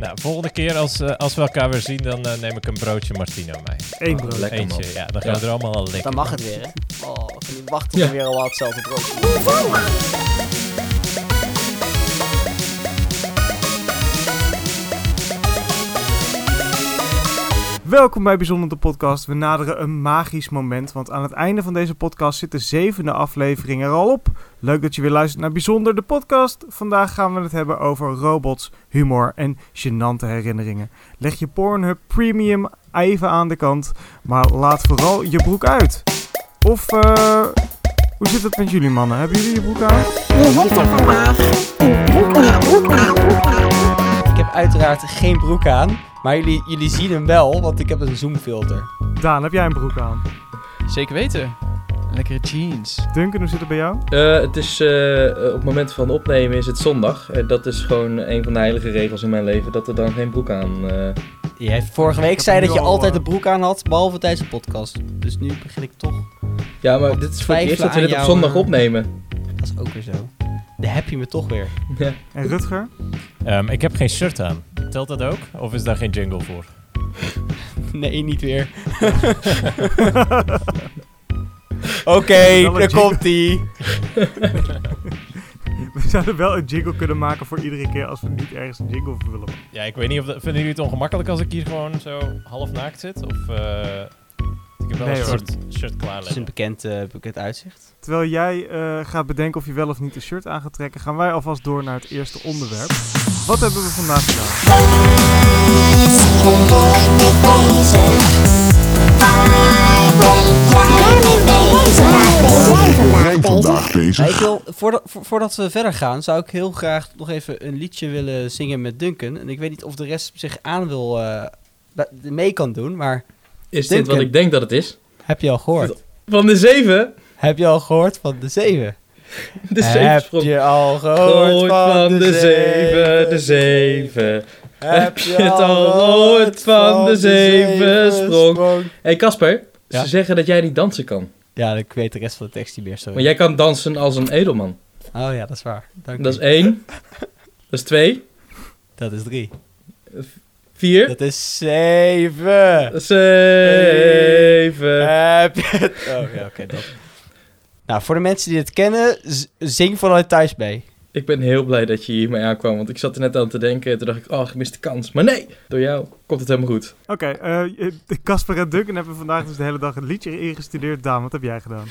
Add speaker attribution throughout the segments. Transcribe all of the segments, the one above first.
Speaker 1: Nou, volgende keer als, eh, als we elkaar weer zien, dan eh, neem ik een broodje Martino mee.
Speaker 2: Eén brood.
Speaker 3: Lekker,
Speaker 1: Eentje,
Speaker 3: man.
Speaker 1: ja. Dan gaan
Speaker 3: Ja.
Speaker 1: we er allemaal al likken.
Speaker 4: Dan mag het weer, hè? Oh, van die wachten
Speaker 3: Ja.
Speaker 4: we weer al hetzelfde brood.
Speaker 2: Welkom bij Bijzonder de Podcast. We naderen een magisch moment, want aan het einde van deze podcast zit de zevende aflevering er al op. Leuk dat je weer luistert naar Bijzonder de Podcast. Vandaag gaan we het hebben over robots, humor en gênante herinneringen. Leg je Pornhub Premium even aan de kant, maar laat vooral je broek uit. Of, eh, hoe zit het met jullie mannen? Hebben jullie je broek aan?
Speaker 4: Ik heb uiteraard geen broek aan, maar jullie, jullie zien hem wel, want ik heb een zoomfilter.
Speaker 2: Daan, heb jij een broek aan?
Speaker 5: Zeker weten. Lekkere jeans.
Speaker 2: Duncan, hoe zit het bij jou?
Speaker 3: Eh, het is, eh, op het moment van opnemen is het zondag. En dat is gewoon een van de heilige regels in mijn leven, dat er dan geen broek aan... eh,
Speaker 4: Jij vorige week zei dat je
Speaker 2: al,
Speaker 4: altijd
Speaker 2: eh,
Speaker 4: een broek aan had, behalve tijdens de podcast. Dus nu begin ik toch.
Speaker 3: Ja, maar dit is voor het eerst dat we dit op zondag
Speaker 4: eh,
Speaker 3: opnemen.
Speaker 4: Dat is ook weer zo. Daar heb je me toch weer.
Speaker 3: Ja.
Speaker 2: En Rutger?
Speaker 1: Ehm, ik heb geen shirt aan. Telt dat ook? Of is daar geen jingle voor?
Speaker 4: Nee, niet weer. Oké, daar
Speaker 2: jingle.
Speaker 4: komt ie.
Speaker 2: We zouden wel een jingle kunnen maken voor iedere keer als we niet ergens een jingle voor willen.
Speaker 1: Ja, ik weet niet of dat, vinden jullie het ongemakkelijk als ik hier gewoon zo half naakt zit? Of eh, ik heb wel
Speaker 2: Nee,
Speaker 1: een soort shirt klaar
Speaker 4: Het is een bekend, bekend uitzicht.
Speaker 2: Terwijl jij eh, gaat bedenken of je wel of niet een shirt aan gaat trekken, gaan wij alvast door naar het eerste onderwerp. Wat hebben we vandaag gedaan?
Speaker 4: ik wil, voordat, vo- voordat we verder gaan, zou ik heel graag nog even een liedje willen zingen met Duncan. En ik weet niet of de rest zich aan wil, eh, ba- mee kan doen, maar
Speaker 3: Is dit wat ik denk dat het is?
Speaker 4: heb je al gehoord?
Speaker 3: Van de zeven?
Speaker 4: Heb je al gehoord van de zeven?
Speaker 3: De
Speaker 4: heb
Speaker 3: zevensprong.
Speaker 4: je al gehoord
Speaker 3: van de zeven, de zeven. Heb je het al gehoord van de zevensprong? Hé hey Casper,
Speaker 4: Ja?
Speaker 3: ze zeggen dat jij niet dansen kan.
Speaker 4: Ja, ik weet de rest van de tekst niet meer, sorry.
Speaker 3: Maar jij kan dansen als een edelman.
Speaker 4: Oh ja, dat is waar. Dank
Speaker 3: Dat is één. Dat is twee.
Speaker 4: Dat is drie.
Speaker 3: Vier.
Speaker 4: Dat is zeven.
Speaker 3: Zeven.
Speaker 4: Heb je het? Oh ja, oké. dat. Nou, voor de mensen die het kennen, zing vanuit thuis mee.
Speaker 3: Ik ben heel blij dat je hiermee aankwam, want ik zat er net aan te denken. Toen dacht ik, oh, gemiste kans. Maar nee, door jou komt het helemaal goed.
Speaker 2: Oké, eh, Casper en Duncan hebben vandaag dus de hele dag een liedje ingestudeerd. Daan, wat heb jij gedaan?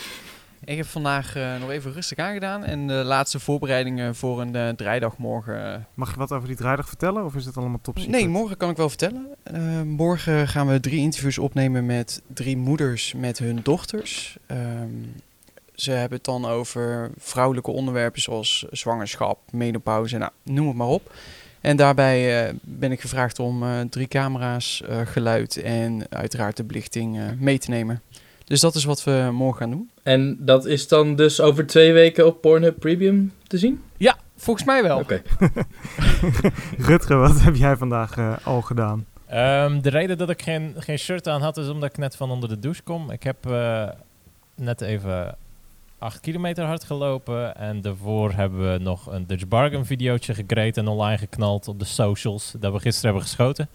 Speaker 5: Ik heb vandaag eh, nog even rustig aangedaan. En de laatste voorbereidingen voor een eh, draaidag morgen. eh,
Speaker 2: Mag je wat over die draaidag vertellen of is het allemaal top secret?
Speaker 5: Nee, morgen kan ik wel vertellen. Eh, morgen gaan we drie interviews opnemen met drie moeders met hun dochters. Ehm, ze hebben het dan over vrouwelijke onderwerpen zoals zwangerschap, menopauze, nou, noem het maar op. En daarbij eh, ben ik gevraagd om eh, drie camera's, eh, geluid en uiteraard de belichting eh, mee te nemen. Dus dat is wat we morgen gaan doen.
Speaker 3: En dat is dan dus over twee weken op Pornhub Premium te zien?
Speaker 5: Ja, volgens mij wel.
Speaker 3: Oké.
Speaker 2: Rutger, wat heb jij vandaag eh, al gedaan?
Speaker 1: Ehm, de reden dat ik geen, geen shirt aan had, is omdat ik net van onder de douche kom. Ik heb eh, net even 8 kilometer hard gelopen. En daarvoor hebben we nog een Dutch Bargain videootje gegrade en online geknald op de socials. Dat we gisteren hebben geschoten.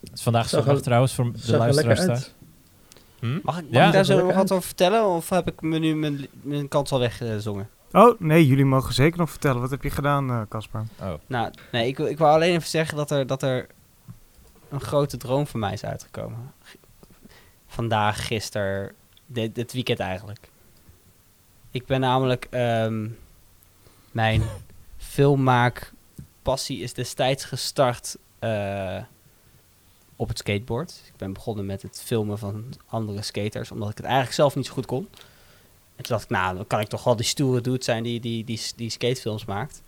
Speaker 1: Het is vandaag
Speaker 3: Zag
Speaker 1: zondag
Speaker 3: er-
Speaker 1: trouwens voor de
Speaker 3: er
Speaker 1: luisteraars. Hm?
Speaker 4: Mag ik, mag
Speaker 1: Ja,
Speaker 4: ik daar
Speaker 3: dat
Speaker 4: zo wat over vertellen? Of heb ik me nu mijn, mijn kans al weggezongen?
Speaker 2: Oh, nee, jullie mogen zeker nog vertellen. Wat heb je gedaan, eh, Casper?
Speaker 1: Oh.
Speaker 4: Nou, nee, ik, wil- ik wou alleen even zeggen dat er, dat er een grote droom van mij is uitgekomen. G- Vandaag, gisteren, dit, dit weekend eigenlijk. Ik ben namelijk ehm, mijn filmmaakpassie is destijds gestart eh, op het skateboard. Ik ben begonnen met het filmen van andere skaters, omdat ik het eigenlijk zelf niet zo goed kon. En toen dacht ik, nou, dan kan ik toch wel die stoere dude zijn die, die, die, die skatefilms maakt.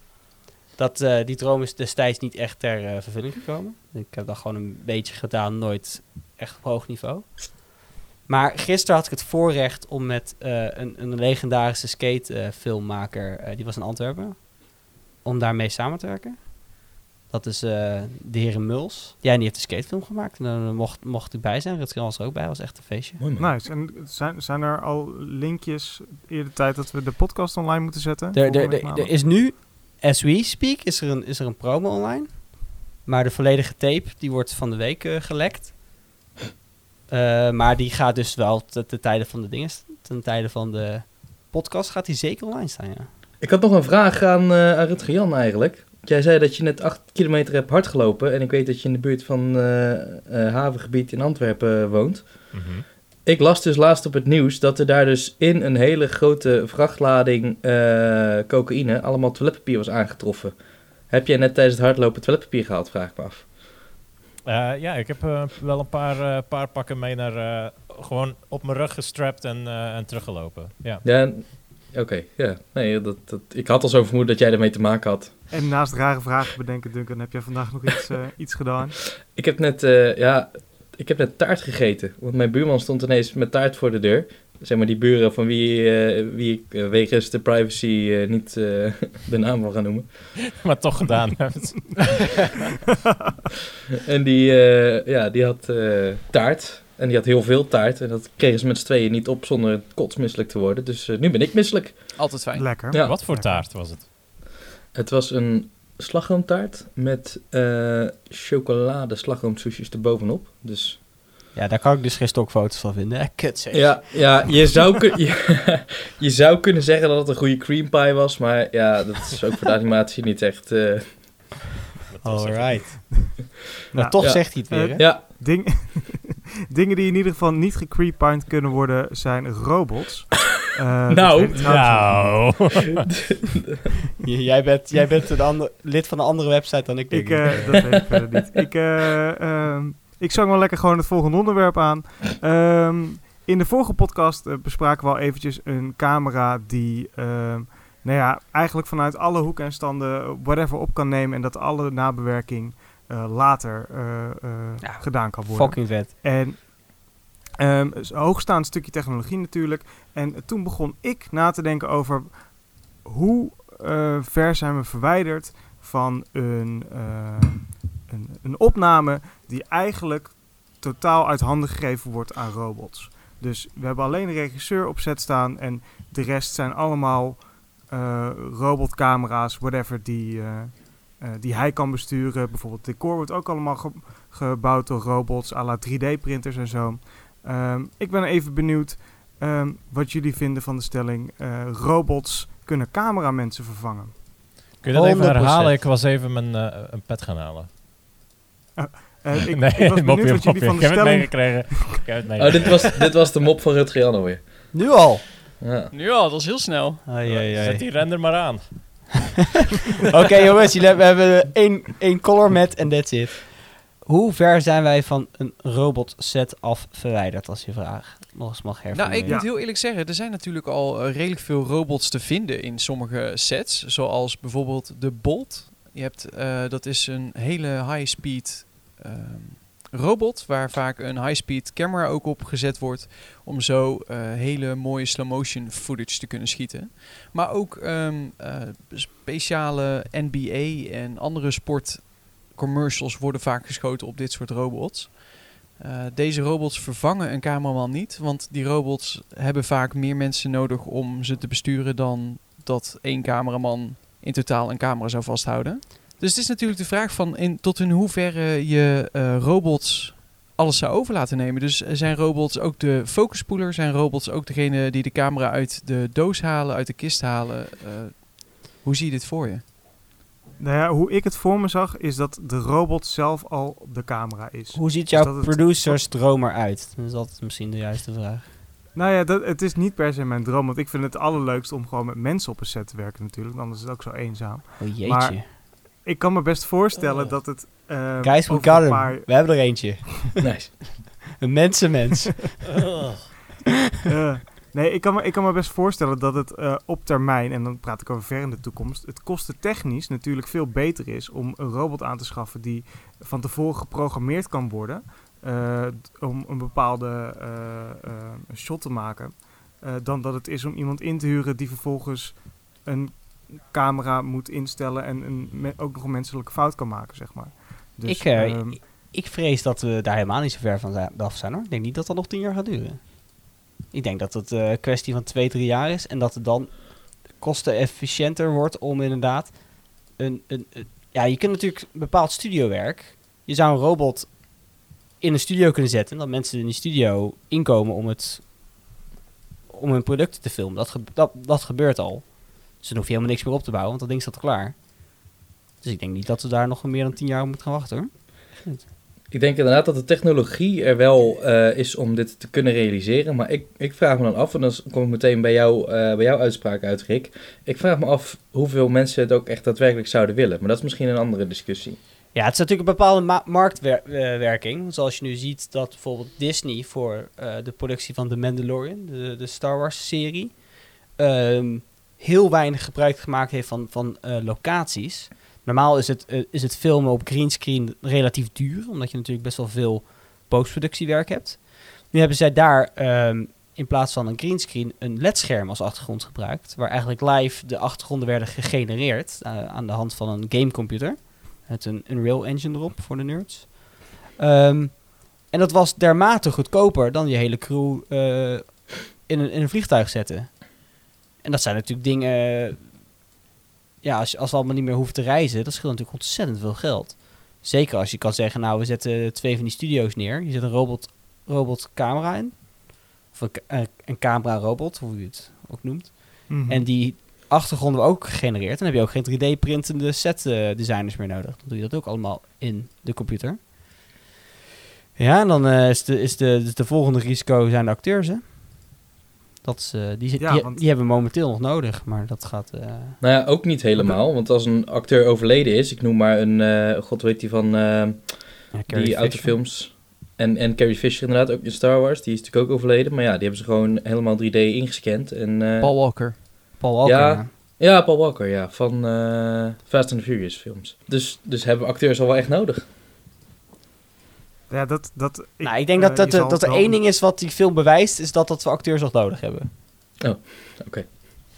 Speaker 4: Dat, eh, die droom is destijds niet echt ter eh, vervulling gekomen. Ik heb dat gewoon een beetje gedaan, nooit echt op hoog niveau. Maar gisteren had ik het voorrecht om met eh, een, een legendarische skatefilmmaker, die was in Antwerpen, om daarmee samen te werken. Dat is eh, de heer Muls. Ja, en die heeft een skatefilm gemaakt. En daar mocht, mocht ik bij zijn. Rutger was er ook bij. was echt een feestje.
Speaker 3: Mooi man.
Speaker 2: Nice. En zijn, zijn er al linkjes eerder tijd dat we de podcast online moeten zetten?
Speaker 4: Er, er, er, er is nu, as we speak, is er een, is er een promo online. Maar de volledige tape, die wordt van de week eh, gelekt. Eh, maar die gaat dus wel te, te tijde van de dingen, ten tijde van de podcast, gaat die zeker online staan, ja.
Speaker 3: Ik had nog een vraag aan, eh aan Rutger Jan eigenlijk. Jij zei dat je net 8 kilometer hebt hard gelopen. En ik weet dat je in de buurt van eh, eh, havengebied in Antwerpen woont.
Speaker 1: Mhm.
Speaker 3: Ik las dus laatst op het nieuws dat er daar dus in een hele grote vrachtlading eh, cocaïne allemaal toiletpapier was aangetroffen. Heb jij net tijdens het hardlopen toiletpapier gehaald, vraag ik me af.
Speaker 1: Eh, ja, ik heb eh, wel een paar, eh, paar pakken mee naar... eh, gewoon op mijn rug gestrapt en, eh, en teruggelopen. Ja.
Speaker 3: Ja, oké, ja. Nee, dat, dat, ik had al zo vermoed dat jij ermee te maken had.
Speaker 2: En naast rare vragen bedenken, Duncan, heb jij vandaag nog iets, eh, iets gedaan?
Speaker 3: Ik heb net, eh, ja, ik heb net taart gegeten. Want mijn buurman stond ineens met taart voor de deur. Zeg maar die buren van wie, eh, wie ik wegens de privacy eh, niet eh, de naam wil gaan noemen.
Speaker 1: maar toch gedaan hebt.
Speaker 3: En die, eh, ja, die had eh, taart. En die had heel veel taart. En dat kregen ze met z'n tweeën niet op zonder kotsmisselijk te worden. Dus eh, nu ben ik misselijk.
Speaker 5: Altijd fijn.
Speaker 2: Lekker.
Speaker 3: Ja.
Speaker 1: Wat voor taart was het?
Speaker 3: Het was een slagroomtaart met eh chocolade slagroomsoesjes erbovenop. Dus
Speaker 4: Ja, daar kan ik dus geen stokfoto's van vinden. Eh, Kut zeg.
Speaker 3: ja, ja je, zou kun- je, je zou kunnen zeggen dat het een goede cream pie was. Maar ja, dat is ook voor de animatie niet echt... eh,
Speaker 4: Alright. maar
Speaker 2: Ja.
Speaker 4: toch
Speaker 3: Ja.
Speaker 4: zegt hij het weer, hè?
Speaker 3: ja,
Speaker 2: Ding, dingen die in ieder geval niet gecreepined kunnen worden, zijn robots. Eh,
Speaker 3: Nou.
Speaker 2: wel.
Speaker 1: Nou.
Speaker 4: Jij bent, jij bent een ander, lid van een andere website dan ik.
Speaker 2: Ik,
Speaker 4: denk ik.
Speaker 2: eh, dat weet ik verder niet. Ik, eh, ehm, ik zang wel lekker gewoon het volgende onderwerp aan. Ehm, in de vorige podcast bespraken we al eventjes een camera die... ehm, nou ja, eigenlijk vanuit alle hoeken en standen whatever op kan nemen en dat alle nabewerking later eh, eh,
Speaker 4: Ja,
Speaker 2: gedaan kan worden.
Speaker 4: Fucking vet.
Speaker 2: En ehm een hoogstaand stukje technologie natuurlijk. En toen begon ik na te denken over hoe eh, ver zijn we verwijderd van een, eh, een, een opname die eigenlijk totaal uit handen gegeven wordt aan robots. Dus we hebben alleen de regisseur op set staan en de rest zijn allemaal eh, robotcamera's, whatever, die, eh, eh, die hij kan besturen. Bijvoorbeeld het decor wordt ook allemaal ge- gebouwd door robots, à la 3D-printers en zo. Ehm, ik ben even benieuwd ehm, wat jullie vinden van de stelling: eh, robots kunnen cameramensen vervangen.
Speaker 1: Kun je dat even
Speaker 4: 100%.
Speaker 1: herhalen? Ik was even mijn eh, een pet gaan halen.
Speaker 2: Eh, ik,
Speaker 1: nee,
Speaker 2: ik was
Speaker 1: mopje,
Speaker 2: benieuwd wat jullie
Speaker 1: mopje.
Speaker 2: van de
Speaker 1: Ik heb het
Speaker 2: stelling.
Speaker 1: meegekregen. Ik heb het
Speaker 3: oh, dit, was, dit was de mop van Rutger Jan alweer.
Speaker 4: Nu al.
Speaker 3: Ja.
Speaker 5: Nu al, dat is heel snel.
Speaker 4: Ai, ai, ai.
Speaker 1: Zet die render maar aan.
Speaker 4: Oké jongens, we hebben één, één color met en that's it. Hoe ver zijn wij van een robot set af verwijderd, als je vraagt? Nog eens mag
Speaker 5: Nou, ik moet heel eerlijk zeggen, er zijn natuurlijk al eh, redelijk veel robots te vinden in sommige sets. Zoals bijvoorbeeld de Bolt. Je hebt, eh, dat is een hele high-speed ehm, robot, waar vaak een high-speed camera ook op gezet wordt. Om zo eh, hele mooie slow-motion footage te kunnen schieten. Maar ook ehm, eh, speciale NBA en andere sportcommercials worden vaak geschoten op dit soort robots. Eh, deze robots vervangen een cameraman niet, want die robots hebben vaak meer mensen nodig om ze te besturen dan dat één cameraman in totaal een camera zou vasthouden. Dus het is natuurlijk de vraag van in, tot in hoeverre je eh, robots alles zou over laten nemen. Dus eh, zijn robots ook de focuspoeler? Zijn robots ook degene die de camera uit de doos halen, uit de kist halen? Eh, hoe zie je dit voor je?
Speaker 2: Nou ja, hoe ik het voor me zag, is dat de robot zelf al de camera is.
Speaker 4: Hoe ziet
Speaker 2: Dus
Speaker 4: jouw
Speaker 2: dat het-
Speaker 4: producers droom eruit? Dat is altijd misschien de juiste vraag.
Speaker 2: Nou ja, dat, het is niet per se mijn droom, want ik vind het allerleukst om gewoon met mensen op een set te werken natuurlijk. Anders is het ook zo eenzaam.
Speaker 4: Oh jeetje.
Speaker 2: Maar- Ik kan me best voorstellen
Speaker 1: Oh.
Speaker 2: dat het... ehm,
Speaker 4: Guys, we got
Speaker 2: paar-
Speaker 4: We hebben er eentje.
Speaker 3: Nice.
Speaker 4: Een mensenmens.
Speaker 2: Eh, nee, ik kan, me, ik kan me best voorstellen dat het eh, op termijn, en dan praat ik over ver in de toekomst, het kostentechnisch natuurlijk veel beter is om een robot aan te schaffen die van tevoren geprogrammeerd kan worden eh, om een bepaalde shot te maken, eh, dan dat het is om iemand in te huren die vervolgens een camera moet instellen en een, ook nog een menselijke fout kan maken, zeg maar. Dus,
Speaker 4: ik, eh,
Speaker 2: ehm,
Speaker 4: ik- vrees dat we daar helemaal niet zo ver van zijn, af zijn hoor. Ik denk niet dat dat nog tien jaar gaat duren. Ik denk dat het eh, een kwestie van twee, drie jaar is. En dat het dan kostenefficiënter wordt om inderdaad een, een, een- ja, je kunt natuurlijk bepaald studiowerk. Je zou een robot in een studio kunnen zetten. En dat mensen in die studio inkomen om het om hun producten te filmen. Dat, ge- dat, dat gebeurt al. Dus dan hoef je helemaal niks meer op te bouwen, want dat ding staat klaar. Dus ik denk niet dat we daar nog meer dan tien jaar op moeten gaan wachten hoor.
Speaker 3: Ik denk inderdaad dat de technologie er wel eh, is om dit te kunnen realiseren. Maar ik, ik vraag me dan af, en dan kom ik meteen bij, jou, eh, bij jouw uitspraak uit, Rick. Ik vraag me af hoeveel mensen het ook echt daadwerkelijk zouden willen. Maar dat is misschien een andere discussie.
Speaker 4: Ja, het is natuurlijk een bepaalde ma- marktwerking. Zoals je nu ziet dat bijvoorbeeld Disney voor eh, de productie van The Mandalorian, de, de Star Wars serie, ehm, heel weinig gebruik gemaakt heeft van, van eh, locaties. Normaal is het, eh, is het filmen op greenscreen relatief duur, omdat je natuurlijk best wel veel postproductiewerk hebt. Nu hebben zij daar ehm, in plaats van een greenscreen een ledscherm als achtergrond gebruikt, waar eigenlijk live de achtergronden werden gegenereerd eh, aan de hand van een gamecomputer. Met een Unreal Engine erop voor de nerds. Ehm, en dat was dermate goedkoper dan je hele crew in, een, in een vliegtuig zetten. En dat zijn natuurlijk dingen. Ja, als, je- als we allemaal niet meer hoeven te reizen, dat scheelt natuurlijk ontzettend veel geld. Zeker als je kan zeggen, nou, we zetten twee van die studio's neer. Je zet een robot, robot camera in. Of een, een camera robot, hoe je het ook noemt.
Speaker 2: Mhm.
Speaker 4: En die achtergronden we ook gegenereerd. Dan heb je ook geen 3D-printende set eh, designers meer nodig. Dan doe je dat ook allemaal in de computer. Ja, en dan eh, is, de, is de, dus de volgende risico zijn de acteurs, hè? Dat is, eh, die,
Speaker 2: Ja,
Speaker 4: die,
Speaker 2: want-
Speaker 4: die hebben we momenteel nog nodig, maar dat gaat... eh,
Speaker 3: Nou ja, ook niet helemaal. Want als een acteur overleden is, ik noem maar een, eh, god weet die van eh,
Speaker 4: ja, Carrie
Speaker 3: die autofilms. En, en Carrie Fisher inderdaad, ook in Star Wars. Die is natuurlijk ook overleden. Maar ja, die hebben ze gewoon helemaal 3D ingescand. En, eh,
Speaker 5: Paul Walker.
Speaker 4: Paul Walker,
Speaker 3: Ja.
Speaker 4: ja.
Speaker 3: Ja, Paul Walker, ja. Van eh, Fast and the Furious films. Dus, dus hebben we acteurs al wel echt nodig.
Speaker 2: Ja, dat... dat
Speaker 4: nou, ik denk
Speaker 2: eh,
Speaker 4: dat, dat, er-
Speaker 2: zal
Speaker 4: dat er één ding is wat die film bewijst, is dat, dat we acteurs nog nodig hebben.
Speaker 3: Oh, oké.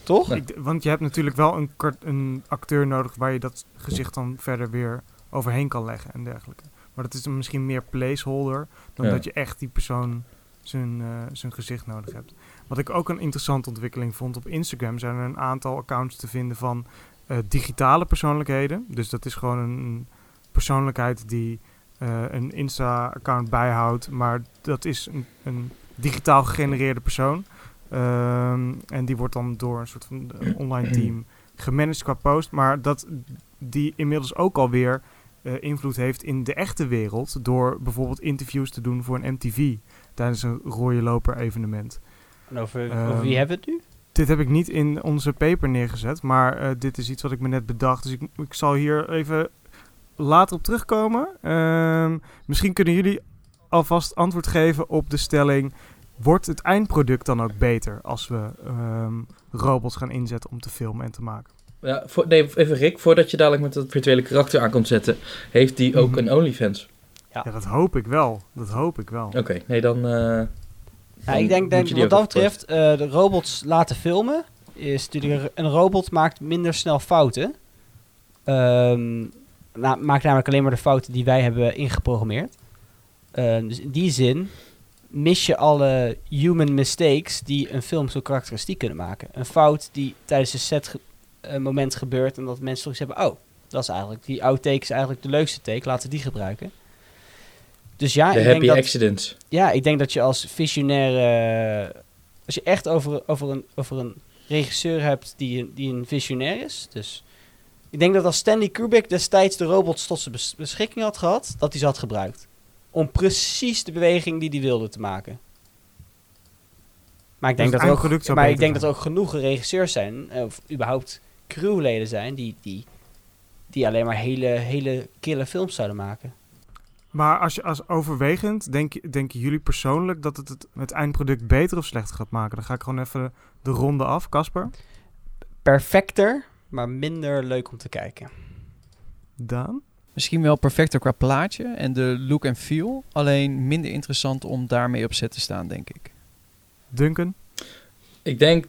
Speaker 4: Toch?
Speaker 2: Ik want je hebt natuurlijk wel een, een acteur nodig waar je dat gezicht dan verder weer overheen kan leggen en dergelijke. Maar dat is dan misschien meer placeholder dan
Speaker 3: Ja.
Speaker 2: dat je echt die persoon zijn, eh, zijn gezicht nodig hebt. Wat ik ook een interessante ontwikkeling vond op Instagram zijn er een aantal accounts te vinden van eh, digitale persoonlijkheden. Dus dat is gewoon een persoonlijkheid die eh, een Insta-account bijhoudt, maar dat is een, een digitaal gegenereerde persoon. Ehm, en die wordt dan door een soort van eh, online team gemanaged qua post. Maar dat die inmiddels ook alweer eh invloed heeft in de echte wereld. Door bijvoorbeeld interviews te doen voor een MTV tijdens een rode loper evenement.
Speaker 4: En over,
Speaker 2: Ehm,
Speaker 4: over wie hebben we het nu?
Speaker 2: Dit heb ik niet in onze paper neergezet, maar eh, dit is iets wat ik me net bedacht. Dus ik, ik zal hier even later op terugkomen. Ehm, misschien kunnen jullie alvast antwoord geven op de stelling: wordt het eindproduct dan ook beter als we ehm, robots gaan inzetten om te filmen en te maken?
Speaker 3: Ja, voor, nee, even Rick, voordat je dadelijk met dat virtuele karakter aan komt zetten, heeft die ook
Speaker 2: Mhm.
Speaker 3: een OnlyFans?
Speaker 4: Ja.
Speaker 2: Ja, dat hoop ik wel. Dat hoop ik wel.
Speaker 3: Oké, nee, dan... eh,
Speaker 4: Ja,
Speaker 3: dan
Speaker 4: ik denk, denk wat dat betreft, eh, de robots laten filmen. Is natuurlijk een robot maakt minder snel fouten. Ehm, na- maakt namelijk alleen maar de fouten die wij hebben ingeprogrammeerd. Ehm, dus in die zin mis je alle human mistakes die een film zo karakteristiek kunnen maken. Een fout die tijdens een set ge- eh, moment gebeurt en dat mensen toch eens hebben, oh, dat is eigenlijk, die outtake is eigenlijk de leukste take, laten we die gebruiken. Dus ja,
Speaker 3: de
Speaker 4: ik
Speaker 3: happy
Speaker 4: denk dat, ja, ik denk dat je als visionaire... Als je echt over, over, een, over een regisseur hebt die, een- die een visionair is. Dus ik denk dat als Stanley Kubrick destijds de robots tot zijn bes- beschikking had gehad, dat hij ze had gebruikt. Om precies de beweging die hij wilde te maken. Maar ik denk,
Speaker 2: Dus
Speaker 4: dat, er ook,
Speaker 2: eindproduct zou
Speaker 4: maar ik
Speaker 2: beter
Speaker 4: denk dat
Speaker 2: zijn.
Speaker 4: er ook genoeg regisseurs zijn, eh, of überhaupt crewleden zijn, die, die, die alleen maar hele, hele kille films zouden maken.
Speaker 2: Maar als je als overwegend, denk, denken jullie persoonlijk dat het, het het eindproduct beter of slechter gaat maken? Dan ga ik gewoon even de ronde af, Casper.
Speaker 4: Perfecter, maar minder leuk om te kijken.
Speaker 2: Daan?
Speaker 5: Misschien wel perfecter qua plaatje en de look en feel. Alleen minder interessant om daarmee op set te staan, denk ik.
Speaker 2: Duncan?
Speaker 3: Ik denk,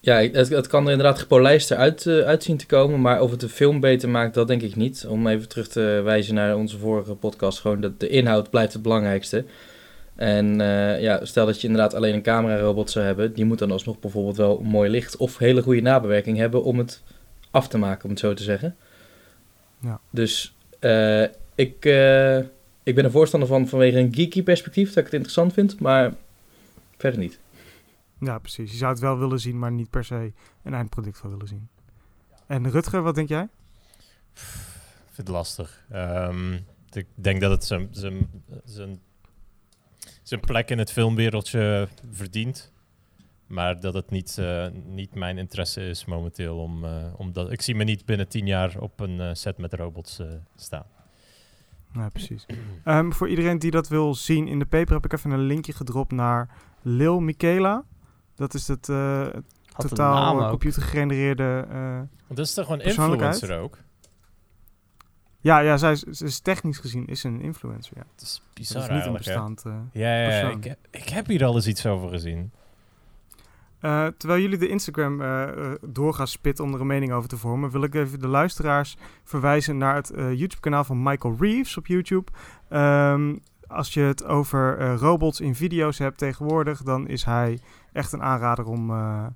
Speaker 3: ja, het, het kan er inderdaad gepolijster uit, eh, uitzien te komen, maar of het de film beter maakt, dat denk ik niet. Om even terug te wijzen naar onze vorige podcast, gewoon dat de inhoud blijft het belangrijkste. En eh, ja, stel dat je inderdaad alleen een camerarobot zou hebben, die moet dan alsnog bijvoorbeeld wel mooi licht of hele goede nabewerking hebben om het af te maken, om het zo te zeggen.
Speaker 2: Ja.
Speaker 3: Dus eh, ik, eh, ik ben er voorstander van vanwege een geeky perspectief, dat ik het interessant vind, maar verder niet.
Speaker 2: Ja, precies. Je zou het wel willen zien, maar niet per se een eindproduct van willen zien. En Rutger, wat denk jij?
Speaker 1: Ik vind het lastig. Ehm, ik denk dat het zijn, zijn, zijn, zijn plek in het filmwereldje verdient. Maar dat het niet, eh, niet mijn interesse is momenteel. Om, eh, omdat, ik zie me niet binnen tien jaar op een eh, set met robots eh, staan.
Speaker 2: Ja, precies. Ehm, voor iedereen die dat wil zien in de paper heb ik even een linkje gedropt naar Lil Michaela. Dat is het eh, totaal
Speaker 1: Want dat is toch gewoon influencer ook?
Speaker 2: ja, ja zij is, ze is technisch gezien is ze een influencer, ja.
Speaker 1: Dat is
Speaker 2: Dat
Speaker 1: bizar
Speaker 2: is niet een
Speaker 1: eigenlijk, hè?
Speaker 2: bestaand...
Speaker 1: Ja, ja. Ik, ik heb hier al eens iets over gezien.
Speaker 2: Eh, terwijl jullie de Instagram eh, eh, door gaan spitten om er een mening over te vormen, wil ik even de luisteraars verwijzen naar het eh, YouTube-kanaal van Michael Reeves op YouTube. Ehm, als je het over eh, robots in video's hebt tegenwoordig, dan is hij echt een aanrader om eh,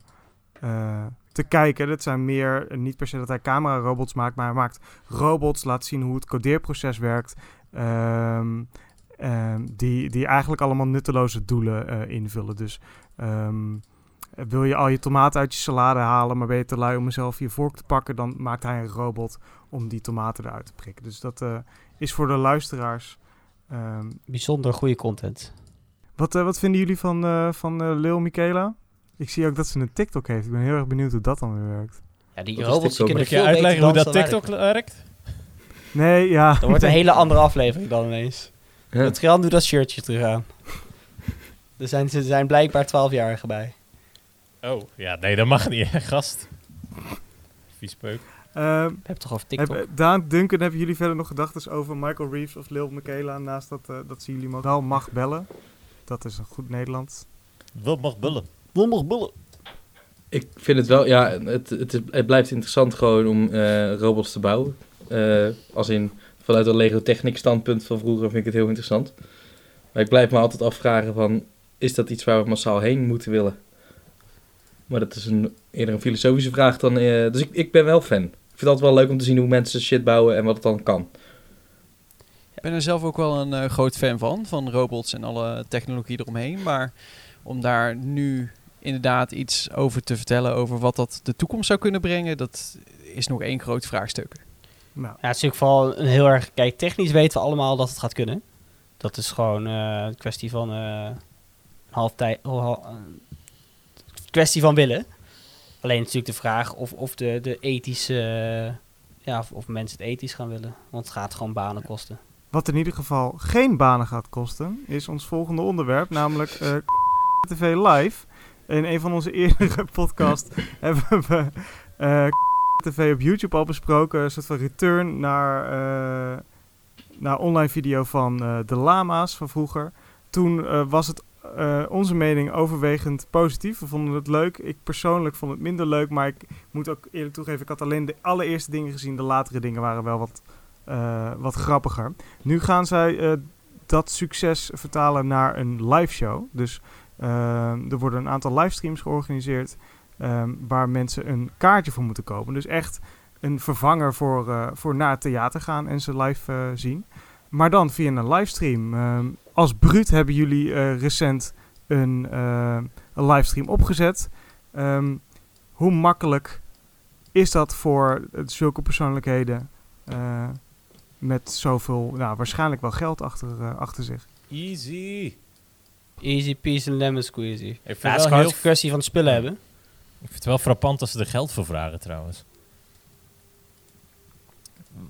Speaker 2: eh, te kijken. Dat zijn meer, eh, niet per se dat hij camera-robots maakt, maar hij maakt robots, laat zien hoe het codeerproces werkt. Ehm, ehm, die, die eigenlijk allemaal nutteloze doelen eh, invullen. Dus eh, wil je al je tomaten uit je salade halen, maar ben je te lui om zelf je vork te pakken, dan maakt hij een robot om die tomaten eruit te prikken. Dus dat eh, is voor de luisteraars. Ehm,
Speaker 4: Bijzonder goede content.
Speaker 2: wat, eh, wat vinden jullie van, eh van eh, Lil Michaela? Ik zie ook dat ze een TikTok heeft. Ik ben heel erg benieuwd hoe dat dan weer werkt.
Speaker 4: Ja, die robots die kunnen
Speaker 1: je uitleggen hoe dat TikTok werkt?
Speaker 2: Nee, ja.
Speaker 4: Dat wordt een hele andere aflevering dan ineens.
Speaker 3: Ja.
Speaker 4: Het Gran doet dat shirtje terug aan. Er zijn, er zijn blijkbaar 12-jarigen bij.
Speaker 1: Oh, ja, nee, dat mag niet, hè, gast. Viespeuk.
Speaker 2: Ehm,
Speaker 4: Ik heb het toch over TikTok?
Speaker 2: heb, Daan, Duncan, hebben jullie verder nog gedachten over Michael Reeves of Lil Michaela? Naast dat, eh, dat ze jullie modaal mag bellen. Dat is een goed Nederlands.
Speaker 1: Wil mag bullen.
Speaker 4: Wil nog bullen.
Speaker 3: Ik vind het wel, ja, het, het, is- het blijft interessant gewoon om eh, robots te bouwen. Eh, als in, vanuit een Lego Technic standpunt van vroeger vind ik het heel interessant. Maar ik blijf me altijd afvragen van, is dat iets waar we massaal heen moeten willen? Maar dat is een, eerder een filosofische vraag dan... eh, dus ik, ik ben wel fan. Ik vind het altijd wel leuk om te zien hoe mensen shit bouwen en wat het dan kan.
Speaker 5: Ik ben er zelf ook wel een eh, groot fan van, van robots en alle technologie eromheen. Maar om daar nu inderdaad iets over te vertellen, over wat dat de toekomst zou kunnen brengen, dat is nog één groot vraagstuk.
Speaker 2: Nou,
Speaker 4: Ja, het is natuurlijk vooral een heel erg... Kijk, technisch weten we allemaal dat het gaat kunnen. Dat is gewoon eh, een kwestie van eh, een half tijd... oh, kwestie van willen. Alleen natuurlijk de vraag of, of de, de ethische... ja, of, of mensen het ethisch gaan willen. Want het gaat gewoon banen kosten.
Speaker 2: Wat in ieder geval geen banen gaat kosten, is ons volgende onderwerp, namelijk eh TV Live. In een van onze eerdere podcasts hebben we eh TV op YouTube al besproken. Een soort van return naar, eh, naar online video van de lama's van vroeger. Toen was het eh, onze mening overwegend positief. We vonden het leuk. Ik persoonlijk vond het minder leuk, maar ik moet ook eerlijk toegeven, ik had alleen de allereerste dingen gezien. De latere dingen waren wel wat, eh, wat grappiger. Nu gaan zij eh, dat succes vertalen naar een live show. Dus er worden een aantal livestreams georganiseerd ehm, waar mensen een kaartje voor moeten kopen. Dus echt een vervanger voor, voor naar het theater gaan en ze live zien. Maar dan via een livestream. Ehm, als bruut hebben jullie eh, recent een, eh, een livestream opgezet. Ehm, hoe makkelijk is dat voor eh, zulke persoonlijkheden eh, met zoveel, nou, waarschijnlijk wel geld achter, achter zich?
Speaker 1: Easy.
Speaker 4: Easy peasy lemon squeezy.
Speaker 1: Ik vind,
Speaker 4: Ja, het is
Speaker 1: wel
Speaker 4: gewoon
Speaker 1: heel,
Speaker 4: een kwestie van spullen hebben.
Speaker 1: ik vind het wel frappant als ze er geld voor vragen trouwens.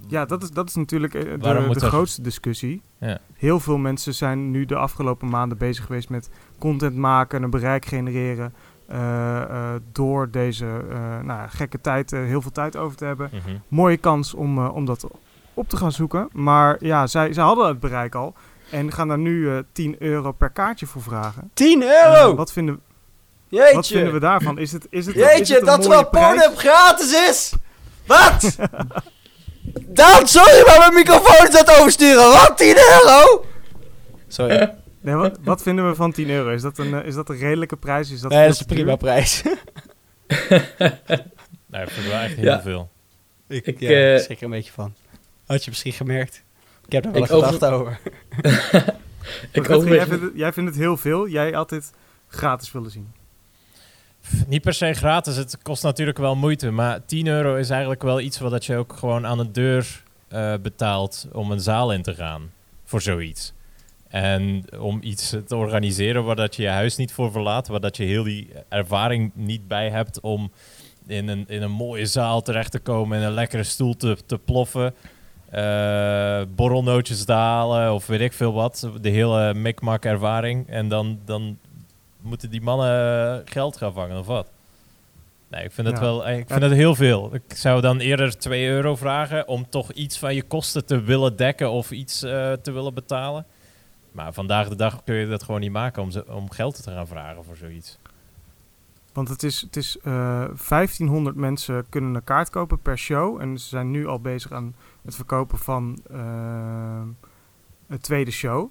Speaker 2: Ja, dat is, dat is natuurlijk eh, de, grootste discussie.
Speaker 1: Ja.
Speaker 2: Heel veel mensen zijn nu de afgelopen maanden bezig geweest met content maken, een bereik genereren. eh, eh, door deze eh, nou, gekke tijd heel veel tijd over te hebben.
Speaker 1: Mhm.
Speaker 2: Mooie kans om, om dat op te gaan zoeken. Maar ja, zij, zij hadden het bereik al. En gaan daar nu eh 10 euro per kaartje voor vragen.
Speaker 4: 10
Speaker 2: Eh,
Speaker 4: euro!
Speaker 2: wat, vinden,
Speaker 4: Jeetje!
Speaker 2: wat vinden we daarvan? Is het, is het, is
Speaker 4: Jeetje,
Speaker 2: het een
Speaker 4: dat
Speaker 2: prijs?
Speaker 4: Pornhub gratis is! Wat? Daan, sorry, maar mijn microfoon is aan het oversturen. Wat, 10 euro? Sorry.
Speaker 2: Nee, wat, wat vinden we van 10 euro? Is dat een, eh, is dat een redelijke prijs? Is dat
Speaker 4: nee, dat is een
Speaker 2: duur?
Speaker 4: prima prijs.
Speaker 1: Nee, ik vind wel echt heel
Speaker 3: Ja.
Speaker 1: veel.
Speaker 3: Ik,
Speaker 4: ja,
Speaker 3: eh,
Speaker 4: schrik er een beetje van. Had je misschien gemerkt. Ik heb er wel
Speaker 3: Ik
Speaker 4: een gedachte over.
Speaker 3: ik
Speaker 2: Rutger, jij, vindt het, jij vindt het heel veel. Jij had dit gratis willen zien.
Speaker 1: Niet per se gratis, het kost natuurlijk wel moeite. Maar 10 euro is eigenlijk wel iets wat je ook gewoon aan de deur eh, betaalt om een zaal in te gaan. Voor zoiets. En om iets te organiseren waar dat je je huis niet voor verlaat. Waar dat je heel die ervaring niet bij hebt om in een, in een mooie zaal terecht te komen. En een lekkere stoel te, te ploffen. eh, borrelnootjes te halen of weet ik veel wat. De hele mikmak ervaring. En dan, dan moeten die mannen geld gaan vangen of wat? Nee, ik vind het
Speaker 2: Ja.
Speaker 1: wel, ik
Speaker 2: Ja.
Speaker 1: vind het heel veel. Ik zou dan eerder 2 euro vragen om toch iets van je kosten te willen dekken of iets eh, te willen betalen. Maar vandaag de dag kun je dat gewoon niet maken om, ze, om geld te gaan vragen voor zoiets.
Speaker 2: Want het is, het is eh 1500 mensen kunnen een kaart kopen per show. En ze zijn nu al bezig aan het verkopen van eh, een tweede show.